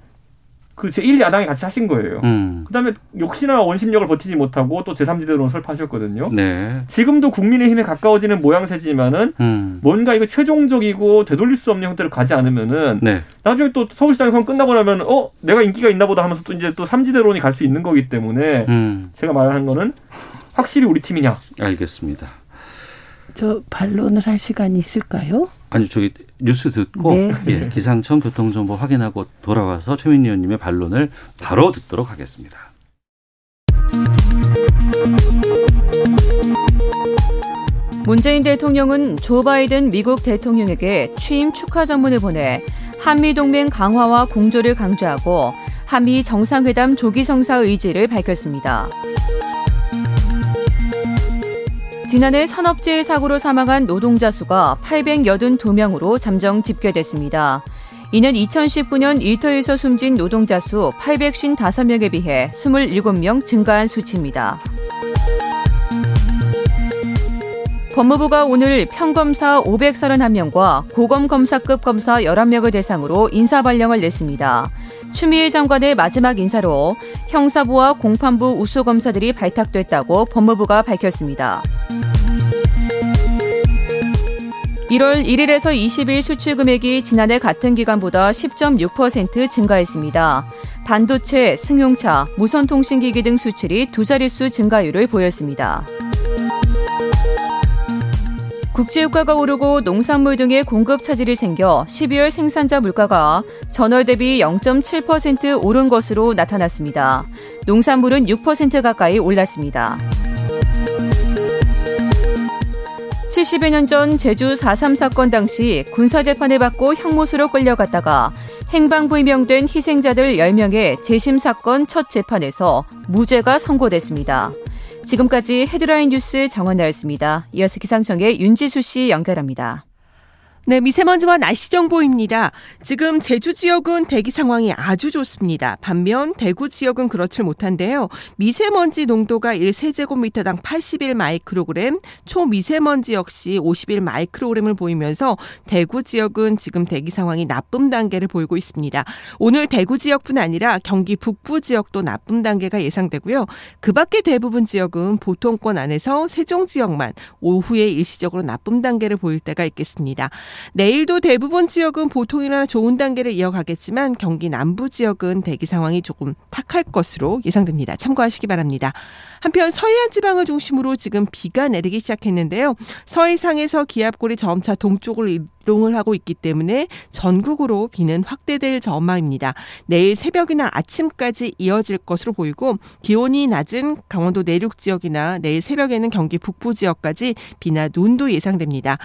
그 제1, 야당이 같이 하신 거예요. 음. 그다음에 역시나 원심력을 버티지 못하고 또 제3지대로 설파하셨거든요. 네. 지금도 국민의힘에 가까워지는 모양새지만은 음. 뭔가 이거 최종적이고 되돌릴 수 없는 형태를 가지 않으면은 네. 나중에 또 서울시장 선거 끝나고 나면 어 내가 인기가 있나 보다 하면서 또 이제 또 삼지대론이 갈 수 있는 거기 때문에 음. 제가 말하는 거는 확실히 우리 팀이냐 알겠습니다. 저 반론을 할 시간이 있을까요? 아니 저기 뉴스 듣고 네. 예, 기상청 교통정보 확인하고 돌아와서 최민희 의원님의 반론을 바로 듣도록 하겠습니다. 문재인 대통령은 조 바이든 미국 대통령에게 취임 축하 전문을 보내 한미 동맹 강화와 공조를 강조하고 한미 정상회담 조기 성사 의지를 밝혔습니다. 지난해 산업재해 사고로 사망한 노동자 수가 882명으로 잠정 집계됐습니다. 이는 2019년 일터에서 숨진 노동자 수 855명에 비해 27명 증가한 수치입니다. 법무부가 오늘 평검사 531명과 고검검사급 검사 11명을 대상으로 인사발령을 냈습니다. 추미애 장관의 마지막 인사로 형사부와 공판부 우수검사들이 발탁됐다고 법무부가 밝혔습니다. 1월 1일에서 20일 수출 금액이 지난해 같은 기간보다 10.6% 증가했습니다. 반도체, 승용차, 무선통신기기 등 수출이 두 자릿수 증가율을 보였습니다. 국제유가가 오르고 농산물 등의 공급 차질이 생겨 12월 생산자 물가가 전월 대비 0.7% 오른 것으로 나타났습니다. 농산물은 6% 가까이 올랐습니다. 70여 년 전 제주 4.3 사건 당시 군사재판을 받고 형무소로 끌려갔다가 행방불명된 희생자들 10명의 재심 사건 첫 재판에서 무죄가 선고됐습니다. 지금까지 헤드라인 뉴스 정원나였습니다. 이어서 기상청의 윤지수 씨 연결합니다. 네, 미세먼지와 날씨 정보입니다. 지금 제주 지역은 대기 상황이 아주 좋습니다. 반면 대구 지역은 그렇지 못한데요. 미세먼지 농도가 1세제곱미터당 81 마이크로그램, 초미세먼지 역시 51 마이크로그램을 보이면서 대구 지역은 지금 대기 상황이 나쁨 단계를 보이고 있습니다. 오늘 대구 지역뿐 아니라 경기 북부 지역도 나쁨 단계가 예상되고요. 그 밖의 대부분 지역은 보통권 안에서 세종 지역만 오후에 일시적으로 나쁨 단계를 보일 때가 있겠습니다. 내일도 대부분 지역은 보통이나 좋은 단계를 이어가겠지만 경기 남부 지역은 대기 상황이 조금 탁할 것으로 예상됩니다. 참고하시기 바랍니다. 한편 서해안 지방을 중심으로 지금 비가 내리기 시작했는데요. 서해상에서 기압골이 점차 동쪽으 로 이동을 하고 있기 때문에 전국으로 비는 확대될 전망입니다. 내일 새벽이나 아침까지 이어질 것으로 보이고 기온이 낮은 강원도 내륙 지역이나 내일 새벽에는 경기 북부 지역까지 비나 눈도 예상됩니다.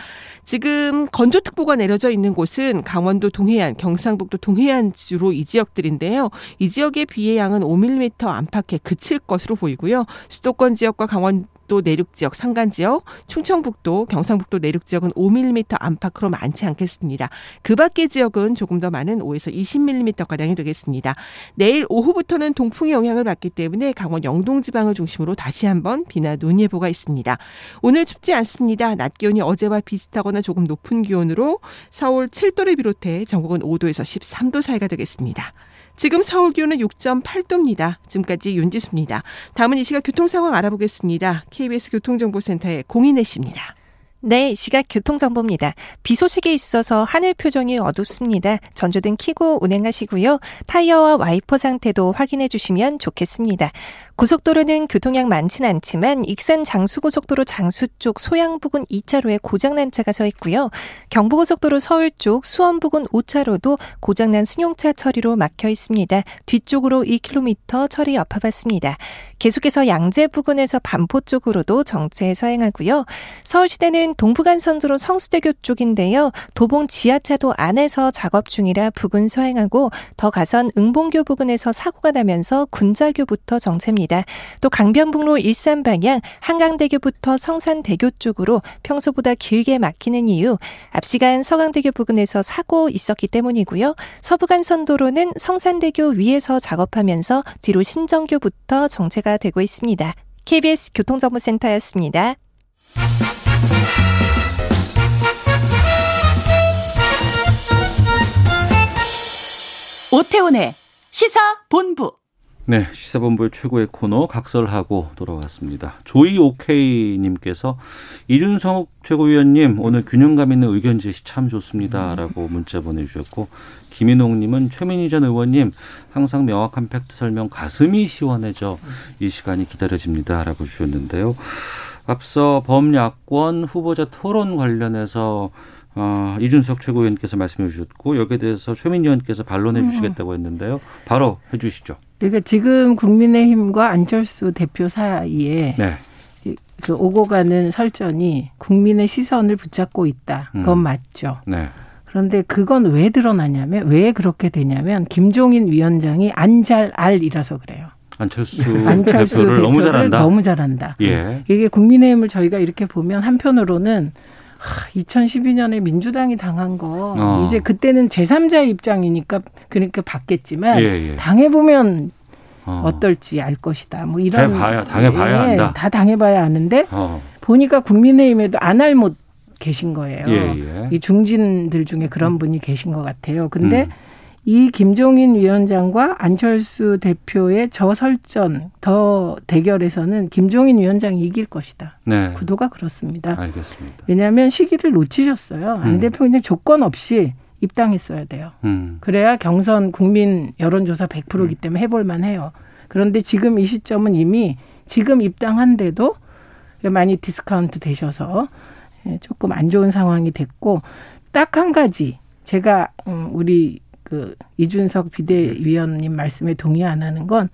지금 건조특보가 내려져 있는 곳은 강원도 동해안, 경상북도 동해안 주로 이 지역들인데요. 이 지역의 비의 양은 5mm 안팎에 그칠 것으로 보이고요. 수도권 지역과 강원 도 내륙 지역, 산간 지역, 충청북도, 경상북도 내륙 지역은 5mm 안팎으로 많지 않겠습니다. 그 밖의 지역은 조금 더 많은 5에서 20mm 가량이 되겠습니다. 내일 오후부터는 동풍의 영향을 받기 때문에 강원 영동 지방을 중심으로 다시 한번 비나 눈 예보가 있습니다. 오늘 춥지 않습니다. 낮 기온이 어제와 비슷하거나 조금 높은 기온으로 서울 7도를 비롯해 전국은 5도에서 13도 사이가 되겠습니다. 지금 서울 기온은 6.8도입니다. 지금까지 윤지수입니다. 다음은 이 시각 교통 상황 알아보겠습니다. KBS 교통정보센터의 공인혜 씨입니다. 네, 시각 교통정보입니다. 비 소식이 있어서 하늘 표정이 어둡습니다. 전조등 켜고 운행하시고요. 타이어와 와이퍼 상태도 확인해 주시면 좋겠습니다. 고속도로는 교통량 많진 않지만 익산 장수고속도로 장수 쪽 소양 부근 2차로에 고장난 차가 서 있고요. 경부고속도로 서울 쪽 수원 부근 5차로도 고장난 승용차 처리로 막혀 있습니다. 뒤쪽으로 2km 처리 여파받습니다. 계속해서 양재 부근에서 반포 쪽으로도 정체 서행하고요. 서울시내는 동부간선도로 성수대교 쪽인데요. 도봉 지하차도 안에서 작업 중이라 부근 서행하고 더 가선 응봉교 부근에서 사고가 나면서 군자교부터 정체입니다. 또 강변북로 일산 방향 한강대교부터 성산대교 쪽으로 평소보다 길게 막히는 이유 앞 시간 서강대교 부근에서 사고 있었기 때문이고요. 서부간선도로는 성산대교 위에서 작업하면서 뒤로 신정교부터 정체가 되고 있습니다. KBS 교통정보센터였습니다. 오태훈의 시사본부 네, 시사본부의 최고의 코너 각설하고 돌아왔습니다. 조이 오케이님께서 이준석 최고위원님 오늘 균형감 있는 의견 제시 참 좋습니다라고 문자 보내주셨고 김인홍님은 최민희 전 의원님 항상 명확한 팩트 설명 가슴이 시원해져 이 시간이 기다려집니다라고 주셨는데요. 앞서 범야권 후보자 토론 관련해서 어, 이준석 최고위원께서 말씀해 주셨고 여기에 대해서 최민희 의원께서 반론해 주시겠다고 했는데요. 바로 해 주시죠. 그러니까 지금 국민의힘과 안철수 대표 사이에 네. 그 오고 가는 설전이 국민의 시선을 붙잡고 있다. 그건 음. 맞죠. 네. 그런데 그건 왜 드러나냐면 왜 그렇게 되냐면 김종인 위원장이 안잘 알이라서 그래요. 안철수, 안철수 대표를 너무 잘한다. 너무 잘한다. 예. 이게 국민의힘을 저희가 이렇게 보면 한편으로는 2012년에 민주당이 당한 거 어. 이제 그때는 제3자의 입장이니까 그러니까 받겠지만 예, 예. 당해 보면 어. 어. 떨지알 것이다. 뭐 이런 해봐야, 당해봐야 예, 안다. 다 당해봐야 아는데 어. 보니까 국민의힘에도 안 할 못 계신 거예요. 예, 예. 이 중진들 중에 그런 분이 계신 것 같아요. 근데 음. 이 김종인 위원장과 안철수 대표의 저 설전 더 대결에서는 김종인 위원장이 이길 것이다. 네. 구도가 그렇습니다. 알겠습니다. 왜냐하면 시기를 놓치셨어요. 안 음. 대표 그냥 조건 없이 입당했어야 돼요. 음. 그래야 경선 국민 여론조사 100%이기 때문에 해볼 만 해요. 그런데 지금 이 시점은 이미 지금 입당한데도 많이 디스카운트 되셔서 예, 조금 안 좋은 상황이 됐고 딱 한 가지 제가 음, 우리 그 이준석 비대위원님 말씀에 동의 안 하는 건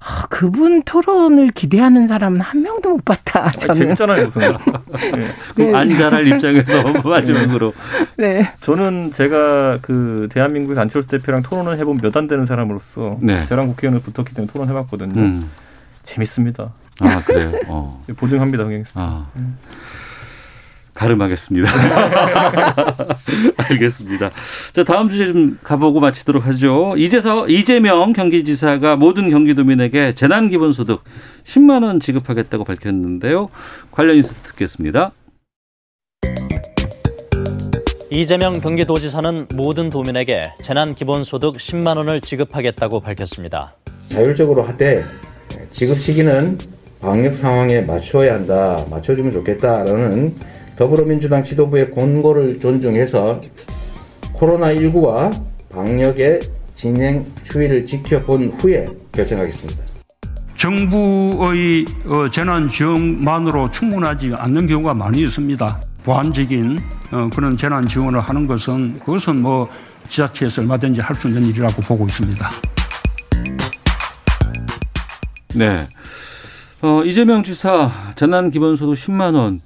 아, 그분 토론을 기대하는 사람은 한 명도 못 봤다. 저는. 재밌잖아요, 무슨. 네. 안 잘할 입장에서 마지막으로. 네. 저는 제가 그 대한민국의 안철수 대표랑 토론을 해본 몇 안 되는 사람으로서 네. 저랑 국회의원을 붙었기 때문에 토론해봤거든요. 음. 재밌습니다. 아 그래요. 어. 보증합니다, 경영님. 아. 가름하겠습니다. 알겠습니다. 자, 다음 주제 좀 가보고 마치도록 하죠. 이제서 이재명 경기지사가 모든 경기도민에게 재난기본소득 10만 원 지급하겠다고 밝혔는데요. 관련 인사 듣겠습니다. 이재명 경기도지사는 모든 도민에게 재난기본소득 10만 원을 지급하겠다고 밝혔습니다. 자율적으로 하되 지급 시기는 방역 상황에 맞춰야 한다. 맞춰주면 좋겠다라는 더불어민주당 지도부의 권고를 존중해서 코로나19와 방역의 진행 추이를 지켜본 후에 결정하겠습니다. 정부의 어, 재난 지원만으로 충분하지 않는 경우가 많이 있습니다. 보완적인 어, 그런 재난 지원을 하는 것은 그것은 뭐 지자체에서 얼마든지 할 수 있는 일이라고 보고 있습니다. 네. 어, 이재명 지사 재난 기본소득 10만 원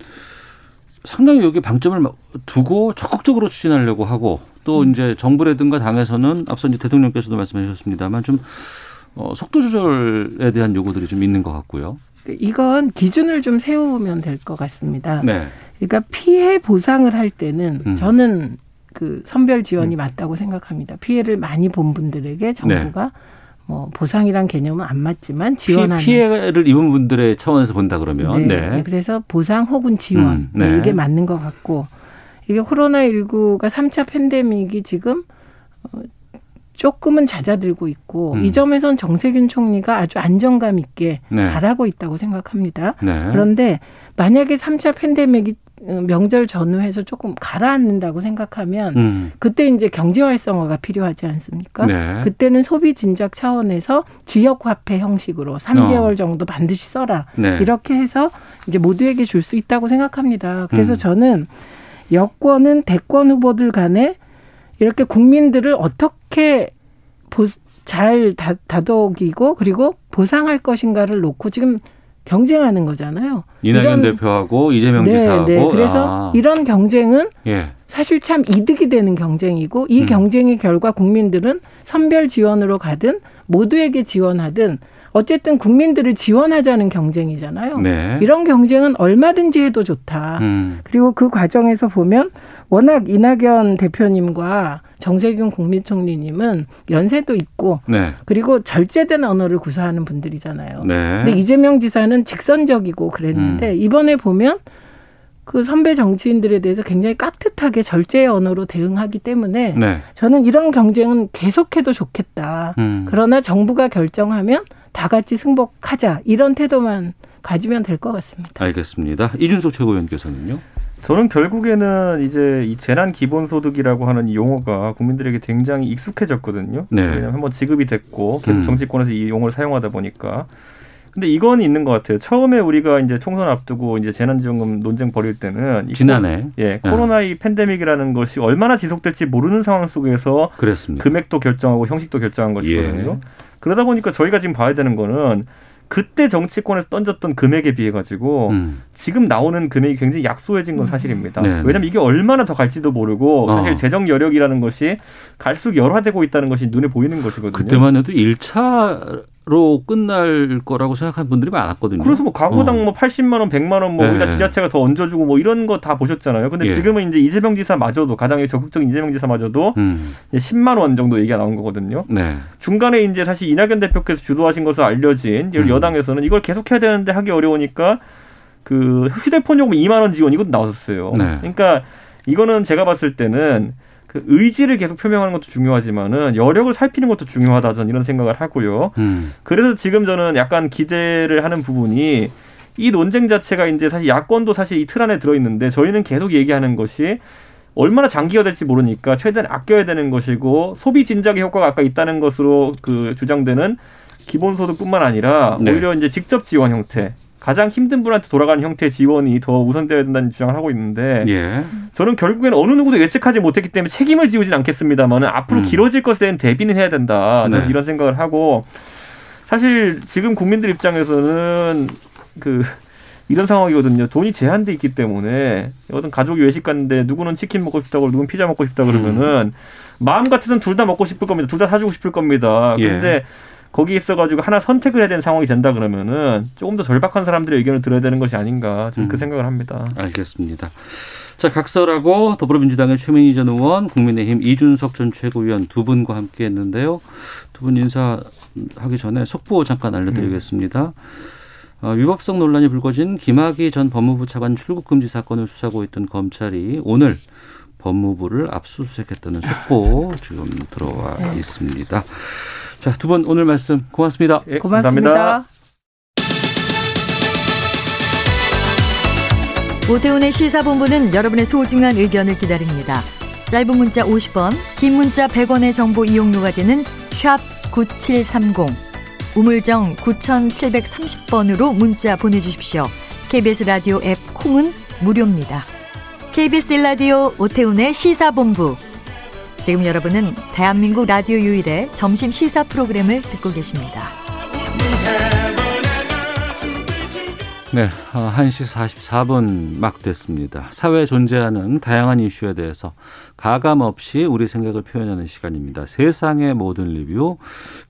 상당히 여기 방점을 두고 적극적으로 추진하려고 하고 또 이제 정부라든가 당에서는 앞서 이제 대통령께서도 말씀해 주셨습니다만 좀 어, 속도 조절에 대한 요구들이 좀 있는 것 같고요. 이건 기준을 좀 세우면 될 것 같습니다. 네. 그러니까 피해 보상을 할 때는 음. 저는 그 선별 지원이 맞다고 생각합니다. 피해를 많이 본 분들에게 정부가 뭐 보상이란 개념은 안 맞지만 지원하는 피, 해를 입은 분들의 차원에서 본다 그러면 네. 네. 그래서 보상 혹은 지원 음, 네. 이게 맞는 것 같고 이게 코로나 19가 3차 팬데믹이 지금 어, 조금은 잦아들고 있고 음. 이 점에선 정세균 총리가 아주 안정감 있게 네. 잘하고 있다고 생각합니다. 네. 그런데 만약에 3차 팬데믹이 어, 명절 전후해서 조금 가라앉는다고 생각하면 음. 그때 이제 경제 활성화가 필요하지 않습니까? 네. 그때는 소비 진작 차원에서 지역 화폐 형식으로 3개월 어. 정도 반드시 써라. 네. 이렇게 해서 이제 모두에게 줄 수 있다고 생각합니다. 그래서 음. 저는 여권은 대권 후보들 간에 이렇게 국민들을 어떻게 보, 잘 다, 다독이고 그리고 보상할 것인가를 놓고 지금 경쟁하는 거잖아요. 이낙연 이런- 대표하고 이재명 네, 지사하고 네. 그래서 아. 이런 경쟁은 예. 사실 참 이득이 되는 경쟁이고 이 음. 경쟁의 결과 국민들은 선별 지원으로 가든 모두에게 지원하든 어쨌든 국민들을 지원하자는 경쟁이잖아요. 네. 이런 경쟁은 얼마든지 해도 좋다. 음. 그리고 그 과정에서 보면 워낙 이낙연 대표님과 정세균 국민총리님은 연세도 있고 네. 그리고 절제된 언어를 구사하는 분들이잖아요. 네. 근데 이재명 지사는 직선적이고 그랬는데 음. 이번에 보면 그 선배 정치인들에 대해서 굉장히 깍듯하게 절제의 언어로 대응하기 때문에 네. 저는 이런 경쟁은 계속해도 좋겠다. 음. 그러나 정부가 결정하면 다 같이 승복하자 이런 태도만 가지면 될 것 같습니다. 알겠습니다. 이준석 최고위원께서는요. 저는 결국에는 이제 이 재난 기본소득이라고 하는 이 용어가 국민들에게 굉장히 익숙해졌거든요. 네. 왜냐하면 한번 지급이 됐고 계속 음. 정치권에서 이 용어를 사용하다 보니까. 근데 이건 있는 것 같아요. 처음에 우리가 이제 총선 앞두고 이제 재난지원금 논쟁 벌일 때는 이 지난해. 코- 예, 네. 코로나 이 팬데믹이라는 것이 얼마나 지속될지 모르는 상황 속에서 그랬습니다. 금액도 결정하고 형식도 결정한 것이거든요. 예. 그러다 보니까 저희가 지금 봐야 되는 거는 그때 정치권에서 던졌던 금액에 비해 가지고 음. 지금 나오는 금액이 굉장히 약소해진 건 사실입니다. 네, 네. 왜냐하면 이게 얼마나 더 갈지도 모르고 사실 어. 재정 여력이라는 것이 갈수록 열화되고 있다는 것이 눈에 보이는 것이거든요. 그때만 해도 1차 로 끝날 거라고 생각하는 분들이 많았거든요. 그래서 뭐 가구당 어. 뭐 80만 원, 100만 원, 뭐 네. 우리가 지자체가 더 얹어주고 뭐 이런 거 다 보셨잖아요. 근데 예. 지금은 이제 이재명 지사마저도 가장 적극적인 이재명 지사마저도 음. 이제 10만 원 정도 얘기가 나온 거거든요. 네. 중간에 이제 사실 이낙연 대표께서 주도하신 것으로 알려진 음. 여당에서는 이걸 계속해야 되는데 하기 어려우니까 그 휴대폰 요금 2만 원 지원 이것도 나왔었어요. 네. 그러니까 이거는 제가 봤을 때는 그 의지를 계속 표명하는 것도 중요하지만은 여력을 살피는 것도 중요하다 저는 이런 생각을 하고요. 음. 그래서 지금 저는 약간 기대를 하는 부분이 이 논쟁 자체가 이제 사실 야권도 사실 이 틀 안에 들어 있는데 저희는 계속 얘기하는 것이 얼마나 장기화 될지 모르니까 최대한 아껴야 되는 것이고 소비 진작의 효과가 아까 있다는 것으로 그 주장되는 기본소득뿐만 아니라 네. 오히려 이제 직접 지원 형태 가장 힘든 분한테 돌아가는 형태의 지원이 더 우선되어야 된다는 주장을 하고 있는데 예. 저는 결국엔 어느 누구도 예측하지 못했기 때문에 책임을 지우진 않겠습니다만은 앞으로 음. 길어질 것에 대한 대비는 해야 된다. 저는 네. 이런 생각을 하고 사실 지금 국민들 입장에서는 그 이런 상황이거든요. 돈이 제한돼 있기 때문에 어떤 가족이 외식 갔는데 누구는 치킨 먹고 싶다고 누구는 피자 먹고 싶다 그러면은 마음 같아서는 둘 다 먹고 싶을 겁니다. 둘 다 사주고 싶을 겁니다. 예. 근데 거기 있어가지고 하나 선택을 해야 되는 상황이 된다 그러면은 조금 더 절박한 사람들의 의견을 들어야 되는 것이 아닌가 저는 그 음. 생각을 합니다. 알겠습니다. 자, 각설하고 더불어민주당의 최민희 전 의원, 국민의힘 이준석 전 최고위원 두 분과 함께 했는데요. 두 분 인사하기 전에 속보 잠깐 알려드리겠습니다. 어, 위법성 논란이 불거진 김학의 전 법무부 차관 출국 금지 사건을 수사하고 있던 검찰이 오늘 법무부를 압수수색했다는 속보 지금 들어와 있습니다. 자, 두 분 오늘 말씀 고맙습니다. 예, 고맙습니다. 오태훈의 시사본부는 여러분의 소중한 의견을 기다립니다. 짧은 문자 50원, 긴 문자 100원의 정보 이용료가 되는 샵 9730, 우물정 9730번으로 문자 보내주십시오. KBS 라디오 앱 콩은 무료입니다. KBS 라디오 오태훈의 시사본부. 지금 여러분은 대한민국 라디오 유일의 점심 시사 프로그램을 듣고 계십니다. 네, 어, 1시 44분 막 됐습니다. 사회에 존재하는 다양한 이슈에 대해서 가감 없이 우리 생각을 표현하는 시간입니다. 세상의 모든 리뷰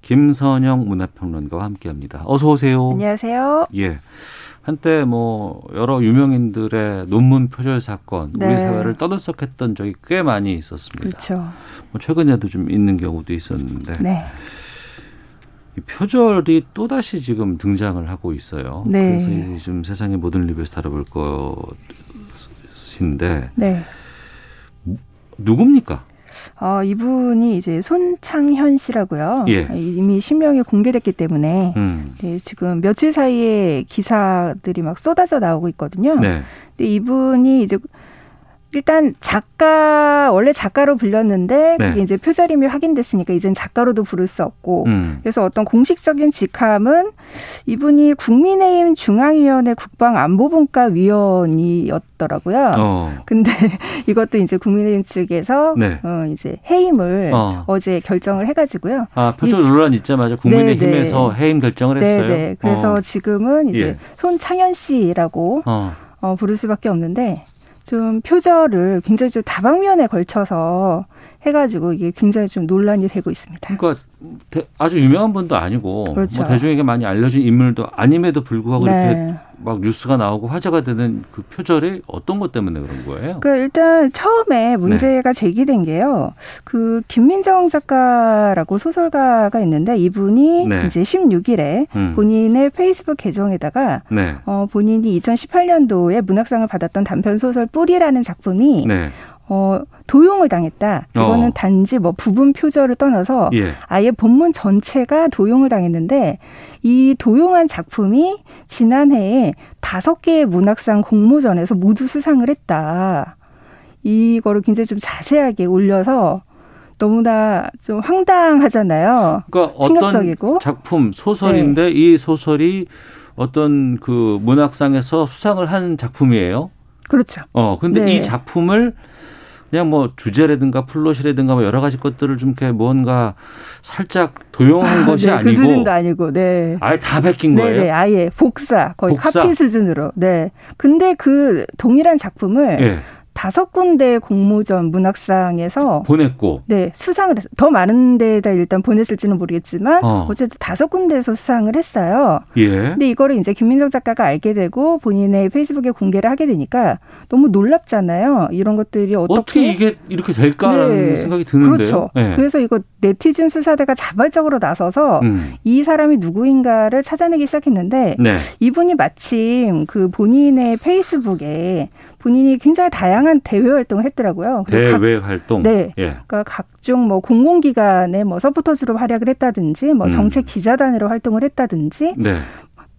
김선영 문화평론가와 함께합니다. 어서 오세요. 안녕하세요. 예. 한때 뭐 여러 유명인들의 논문 표절 사건 우리 네. 사회를 떠들썩했던 적이 꽤 많이 있었습니다. 그렇죠. 뭐 최근에도 좀 있는 경우도 있었는데 네. 이 표절이 또 다시 지금 등장을 하고 있어요. 네. 그래서 이제 좀 세상의 모든 리뷰에서 다뤄볼 것인데 네. 누굽니까? 어, 이분이 이제 손창현 씨라고요. 예. 이미 실명이 공개됐기 때문에 음. 네, 지금 며칠 사이에 기사들이 막 쏟아져 나오고 있거든요. 네. 근데 이분이 이제 일단 작가 원래 작가로 불렸는데 네. 그게 이제 표절임이 확인됐으니까 이젠 작가로도 부를 수 없고 음. 그래서 어떤 공식적인 직함은 이분이 국민의힘 중앙위원회 국방안보분과 위원이었더라고요. 어. 근데 이것도 이제 국민의힘 측에서 네. 어 이제 해임을 어. 어. 제 결정을 해가지고요. 아, 표절 이- 논란 있자마자 국민의힘에서 네, 네. 해임 결정을 했어요. 네, 네. 그래서 어. 지금은 이제 예. 손창현 씨라고 어. 어, 부를 수밖에 없는데 좀 표절을 굉장히 좀 다방면에 걸쳐서 해가지고 이게 굉장히 좀 논란이 되고 있습니다. 그러니까 대- 아주 유명한 분도 아니고 그렇죠. 뭐 대중에게 많이 알려진 인물도 아님에도 불구하고 네. 이렇게 막 뉴스가 나오고 화제가 되는 그 표절이 어떤 것 때문에 그런 거예요? 그 일단 처음에 문제가 제기된 게요. 그 김민정 작가라고 소설가가 있는데 이분이 네. 이제 16일에 음. 본인의 페이스북 계정에다가 네. 어, 본인이 2018년도에 문학상을 받았던 단편 소설 뿌리라는 작품이 네. 어, 도용을 당했다. 이거는 어. 단지 뭐 부분 표절을 떠나서 예. 아예 본문 전체가 도용을 당했는데 이 도용한 작품이 지난해에 다섯 개의 문학상 공모전에서 모두 수상을 했다. 이거를 굉장히 좀 자세하게 올려서 너무나 좀 황당하잖아요. 그러니까 충격적이고. 어떤 작품 소설인데 이 소설이 어떤 그 문학상에서 수상을 한 작품이에요. 그렇죠. 어, 근데 네. 이 작품을 그냥 뭐 주제라든가 플롯이라든가 뭐 여러 가지 것들을 좀 이렇게 뭔가 살짝 도용한 것이 네, 아니고 그 수준도 아니고, 네. 아예 다 베낀 거예요. 네네, 아예 복사, 거의 복사. 카피 수준으로. 네. 근데 그 동일한 작품을 예. 다섯 군데 공모전 문학상에서 보냈고 네 수상을 했어요. 더 많은 데다 일단 보냈을지는 모르겠지만 어. 어. 쨌든 다섯 군데에서 수상을 했어요. 예. 근데 이거를 이제 김민정 작가가 알게 되고 본인의 페이스북에 공개를 하게 되니까 너무 놀랍잖아요. 이런 것들이 어떻게, 어떻게 이게 이렇게 될까라는 네. 생각이 드는데요. 그렇죠. 예. 그래서 이거 네티즌 수사대가 자발적으로 나서서 음. 이 사람이 누구인가를 찾아내기 시작했는데 네. 이분이 마침 그 본인의 페이스북에 본인이 굉장히 다양한 대외 활동을 했더라고요. 그리고 각- 대외 활동. 네. 예. 그러니까 각종 뭐 공공기관의 뭐 서포터즈로 활약을 했다든지 뭐 음. 정책 기자단으로 활동을 했다든지 네.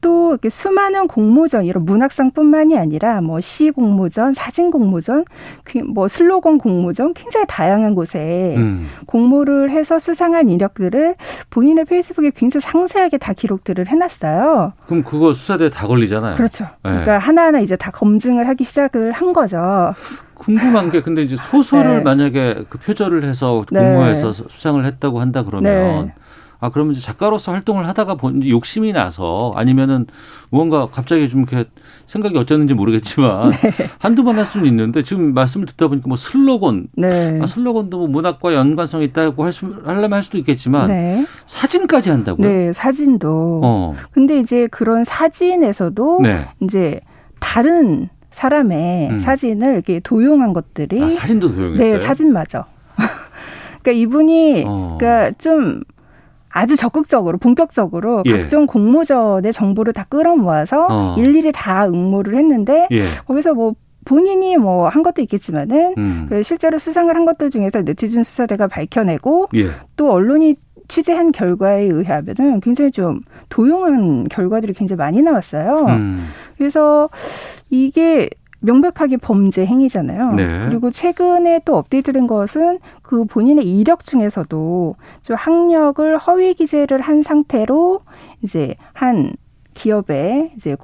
또 이렇게 수많은 공모전 이런 문학상뿐만이 아니라 뭐 시 공모전, 사진 공모전, 그뭐 슬로건 공모전 굉장히 다양한 곳에 음. 공모를 해서 수상한 이력들을 본인의 페이스북에 굉장히 상세하게 다 기록들을 해놨어요. 그럼 그거 수사대 다 걸리잖아요. 그렇죠. 예. 그러니까 하나하나 이제 다 검증을 하기 시작을 한 거죠. 궁금한 게 근데 이제 소설을 네. 만약에 그 표절을 해서 네. 공모해서 수상을 했다고 한다 그러면 네. 아 그러면 이제 작가로서 활동을 하다가 본 욕심이 나서 아니면은 뭔가 갑자기 좀 이렇게 생각이 어쩌는지 모르겠지만 네. 한두 번 할 수는 있는데 지금 말씀을 듣다 보니까 뭐 슬로건 네. 아, 슬로건도 뭐 문학과 연관성 이 있다고 할 수, 하려면 할 수도 있겠지만 네. 사진까지 한다고요? 네, 사진도. 어. 근데 이제 그런 사진에서도 네. 이제 다른 사람의 음. 사진을 이렇게 도용한 것들이 아, 사진도 도용했어요? 네, 사진마저. 그러니까 이분이 어. 그러니까 좀 아주 적극적으로 본격적으로 예. 각종 공모전의 정보를 다 끌어모아서 어. 일일이 다 응모를 했는데 예. 거기서 뭐 본인이 뭐 한 것도 있겠지만은 음. 그 실제로 수상을 한 것들 중에서 네티즌 수사대가 밝혀내고 예. 또 언론이 취재한 결과에 의하면은 굉장히 좀 도용한 결과들이 굉장히 많이 나왔어요. 음. 그래서 이게 명백하게 범죄 행위잖아요. 네. 그리고 최근에 또 업데이트된 것은 그 본인의 이력 중에서도 좀 학력을 허위 기재를 한 상태로 이제 한 기업에 이제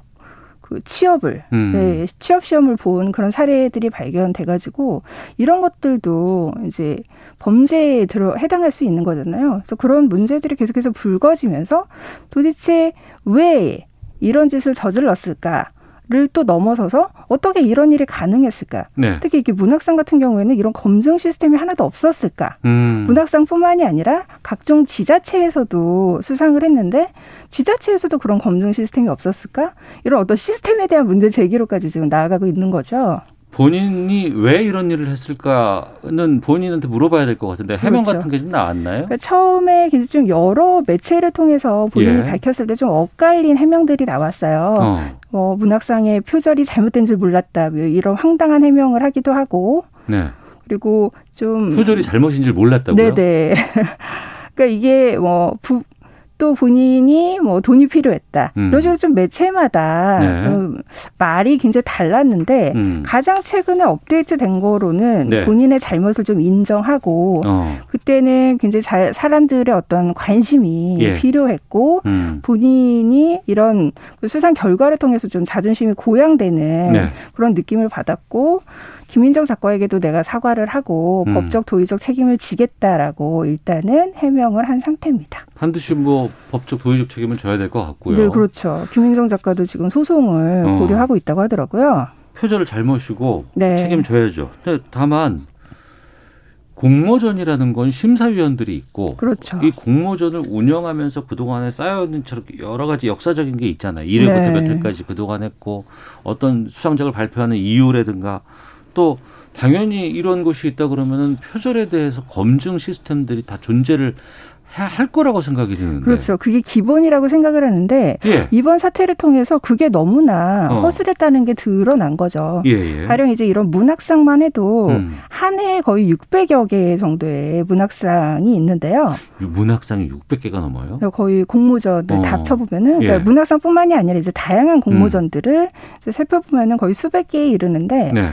그 취업을 음. 네, 취업 시험을 본 그런 사례들이 발견돼 가지고 이런 것들도 이제 범죄에 들어 해당할 수 있는 거잖아요. 그래서 그런 문제들이 계속해서 불거지면서 도대체 왜 이런 짓을 저질렀을까? 를또 넘어서서 어떻게 이런 일이 가능했을까? 네. 특히 이게 문학상 같은 경우에는 이런 검증 시스템이 하나도 없었을까? 음. 문학상뿐만이 아니라 각종 지자체에서도 수상을 했는데 지자체에서도 그런 검증 시스템이 없었을까? 이런 어떤 시스템에 대한 문제 제기로까지 지금 나아가고 있는 거죠. 본인이 왜 이런 일을 했을까는 본인한테 물어봐야 될 것 같은데 해명 그렇죠. 같은 게 좀 나왔나요? 그러니까 처음에 좀 여러 매체를 통해서 본인이 예. 밝혔을 때 좀 엇갈린 해명들이 나왔어요. 어. 뭐 문학상의 표절이 잘못된 줄 몰랐다 뭐 이런 황당한 해명을 하기도 하고 네. 그리고 좀 표절이 잘못인 줄 몰랐다고요? 네네. 그러니까 이게 뭐 부, 또 본인이 뭐 돈이 필요했다. 음. 이런 식으로 좀 매체마다 네. 좀 말이 굉장히 달랐는데 음. 가장 최근에 업데이트 된 거로는 네. 본인의 잘못을 좀 인정하고 어. 그때는 굉장히 자, 사람들의 어떤 관심이 예. 필요했고 음. 본인이 이런 그 수상 결과를 통해서 좀 자존심이 고양되는 네. 그런 느낌을 받았고 김민정 작가에게도 내가 사과를 하고 음. 법적 도의적 책임을 지겠다라고 일단은 해명을 한 상태입니다. 반드시 뭐 법적 도의적 책임은 져야 될 것 같고요. 네, 그렇죠. 김민정 작가도 지금 소송을 어. 고려하고 있다고 하더라고요. 표절을 잘못이고 네. 책임져야죠. 근데 다만 공모전이라는 건 심사위원들이 있고 그렇죠. 이 공모전을 운영하면서 그동안에 쌓여있는 여러 가지 역사적인 게 있잖아요. 1회부터 네. 몇 회까지 그동안 했고 어떤 수상작을 발표하는 이유라든가 또 당연히 이런 것이 있다 그러면은 표절에 대해서 검증 시스템들이 다 존재를 할 거라고 생각이 드는데. 그렇죠. 그게 기본이라고 생각을 하는데 예. 이번 사태를 통해서 그게 너무나 어. 허술했다는 게 드러난 거죠. 예, 예. 가령 이제 이런 문학상만 해도 음. 한 해에 거의 600여 개 정도의 문학상이 있는데요. 이 문학상이 600개가 넘어요. 거의 공모전을 어. 다 합쳐보면은 그러니까 예. 문학상뿐만이 아니라 이제 다양한 공모전들을 이제 살펴보면은 거의 수백 개에 이르는데 네.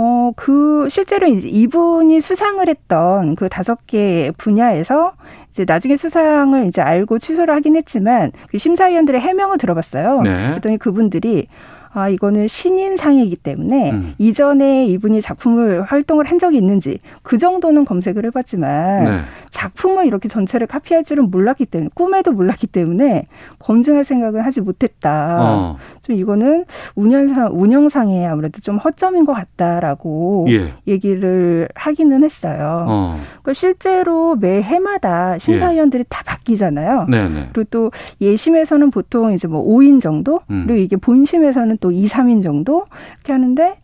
어, 그, 실제로 이제 이분이 수상을 했던 그 다섯 개 분야에서 이제 나중에 수상을 이제 알고 취소를 하긴 했지만 그 심사위원들의 해명을 들어봤어요. 네. 그랬더니 그분들이 아, 이거는 신인상이기 때문에 음. 이전에 이분이 작품을 활동을 한 적이 있는지 그 정도는 검색을 해봤지만 네. 작품을 이렇게 전체를 카피할 줄은 몰랐기 때문에 꿈에도 몰랐기 때문에 검증할 생각은 하지 못했다. 어. 좀 이거는 운영상 운영상에 아무래도 좀 허점인 것 같다라고 예. 얘기를 하기는 했어요. 어. 그러니까 실제로 매 해마다 심사위원들이 다 바뀌잖아요. 예. 네네. 그리고 또 예심에서는 보통 이제 뭐 5인 정도, 음. 그리고 이게 본심에서는 또 2, 3인 정도 이렇게 하는데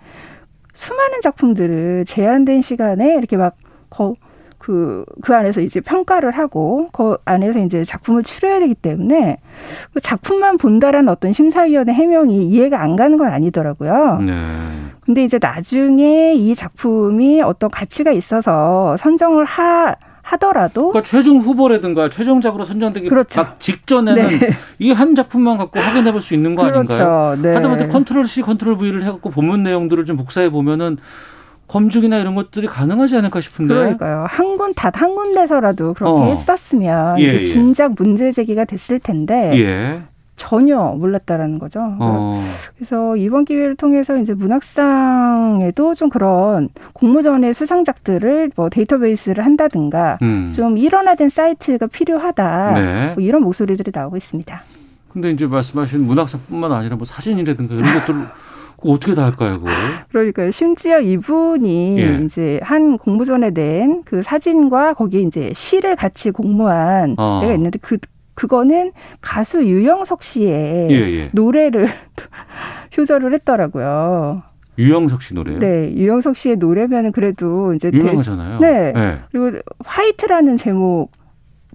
수많은 작품들을 제한된 시간에 이렇게 막 거, 그, 그 안에서 이제 평가를 하고, 그 안에서 이제 작품을 추려야 되기 때문에, 그 작품만 본다라는 어떤 심사위원의 해명이 이해가 안 가는 건 아니더라고요. 네. 근데 이제 나중에 이 작품이 어떤 가치가 있어서 선정을 하, 하더라도 그러니까 최종 후보라든가 최종작으로 선정되기 그렇죠. 막 직전에는 네. 이 한 작품만 갖고 확인해 볼 수 있는 거 그렇죠. 아닌가요? 네. 하다못해 컨트롤 C, 컨트롤 V를 해갖고 본문 내용들을 좀 복사해 보면은 검증이나 이런 것들이 가능하지 않을까 싶은데. 그러니까요. 한 군, 단한 군데서라도 그렇게 어. 했었으면 예, 이게 예. 진작 문제 제기가 됐을 텐데 예. 전혀 몰랐다라는 거죠. 어. 그래서 이번 기회를 통해서 이제 문학상에도 좀 그런 공모전의 수상작들을 뭐 데이터베이스를 한다든가 음. 좀 일원화된 사이트가 필요하다. 네. 뭐 이런 목소리들이 나오고 있습니다. 근데 이제 말씀하신 문학상뿐만 아니라 뭐 사진이라든가 이런 그거 어떻게 다 할까요, 그걸? 그러니까 심지어 이분이 예. 이제 한 공모전에 낸 그 사진과 거기에 이제 시를 같이 공모한 어. 데가 있는데 그 그거는 가수 유영석 씨의 예, 예. 노래를 표절을 했더라고요. 유영석 씨 노래요. 네, 유영석 씨의 노래면은 그래도 이제 대- 유명하잖아요. 네. 네. 그리고 화이트라는 제목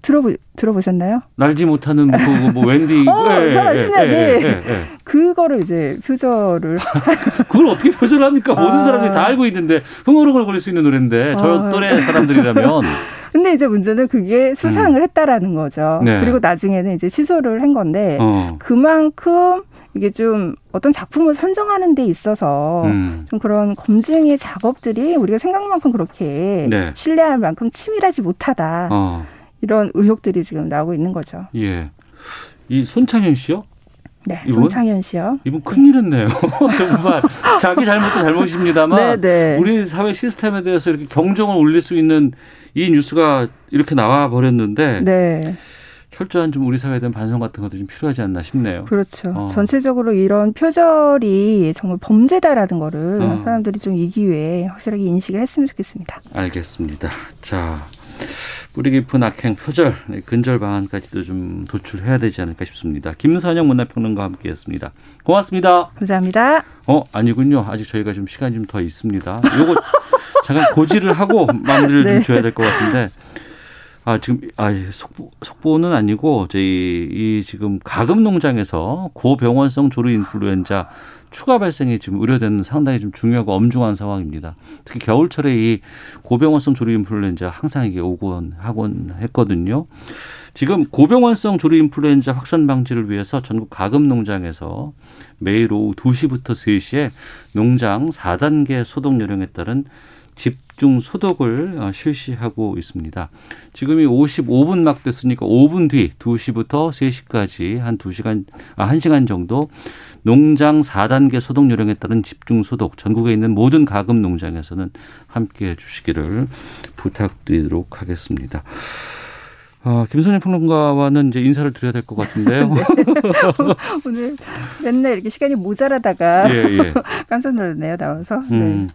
들어보 들어보셨나요? 날지 못하는 그, 뭐 웬디. 어, 예, 잘 예, 아시네. 예, 네. 예, 예, 예. 그거를 이제 표절을 그걸 어떻게 표절합니까? 모든 아. 사람들이 다 알고 있는데 흥얼흥얼 거릴 수 있는 노래인데 저 아. 또래 사람들이라면 근데 이제 문제는 그게 수상을 했다라는 거죠. 음. 네. 그리고 나중에는 이제 취소를 한 건데 어. 그만큼 이게 좀 어떤 작품을 선정하는 데 있어서 음. 좀 그런 검증의 작업들이 우리가 생각만큼 그렇게 네. 신뢰할 만큼 치밀하지 못하다. 어. 이런 의혹들이 지금 나오고 있는 거죠. 예. 이 손창현 씨요? 네, 이분? 손창현 씨요. 이분 큰일 했네요. 정말 자기 잘못도 잘못입니다만 네, 네. 우리 사회 시스템에 대해서 이렇게 경종을 울릴 수 있는 이 뉴스가 이렇게 나와 버렸는데 네, 철저한 좀 우리 사회에 대한 반성 같은 것도 좀 필요하지 않나 싶네요. 그렇죠. 어. 전체적으로 이런 표절이 정말 범죄다라는 거를 어. 사람들이 좀 이 기회에 확실하게 인식을 했으면 좋겠습니다. 알겠습니다. 자, 뿌리 깊은 악행 표절 네, 근절 방안까지도 좀 도출해야 되지 않을까 싶습니다. 김선영 문화평론가와 함께했습니다. 고맙습니다. 감사합니다. 어 아니군요. 아직 저희가 좀 시간이 좀 더 있습니다. 요거 잠깐 고지를 하고 마무리를 네. 좀 줘야 될 것 같은데. 아 지금 아 속보 속보는 아니고 저희 이 지금 가금 농장에서 고병원성 조류 인플루엔자 추가 발생이 지금 우려되는 상당히 좀 중요하고 엄중한 상황입니다. 특히 겨울철에 이 고병원성 조류 인플루엔자 항상 이게 오곤 하곤 했거든요. 지금 고병원성 조류 인플루엔자 확산 방지를 위해서 전국 가금 농장에서 매일 오후 2시부터 3시에 농장 4단계 소독 요령에 따른 집중 소독을 어, 실시하고 있습니다. 지금이 55분 막 됐으니까 5분 뒤 2시부터 3시까지 한 2시간 아 1시간 정도 농장 4단계 소독 요령에 따른 집중 소독 전국에 있는 모든 가금 농장에서는 함께 해 주시기를 부탁드리도록 하겠습니다. 아, 김선희 평론가와는 이제 인사를 드려야 될 것 같은데요. 네. 오늘 맨날 이렇게 시간이 모자라다가 예, 예. 깜짝 놀랐네요, 나와서. 음.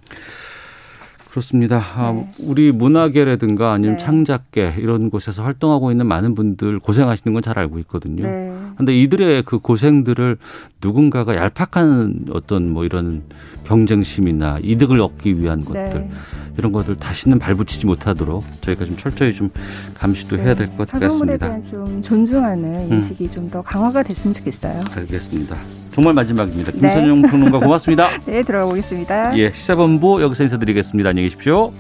네. 그렇습니다. 아, 우리 문화계라든가 아니면 네. 창작계 이런 곳에서 활동하고 있는 많은 분들 고생하시는 건 잘 알고 있거든요. 네. 근데 이들의 그 고생들을 누군가가 얄팍한 어떤 뭐 이런 경쟁심이나 이득을 얻기 위한 것들 네. 이런 것들 다시는 발붙이지 못하도록 저희가 좀 철저히 좀 감시도 해야 될것 사소물에 같습니다. 대한 좀 존중하는 음. 인식이 좀더 강화가 됐으면 좋겠어요. 알겠습니다. 정말 마지막입니다. 네. 김선영 평론가 고맙습니다. 네, 들어가 보겠습니다. 예, 시사본부 여기서 인사드리겠습니다. 안녕히 계십시오.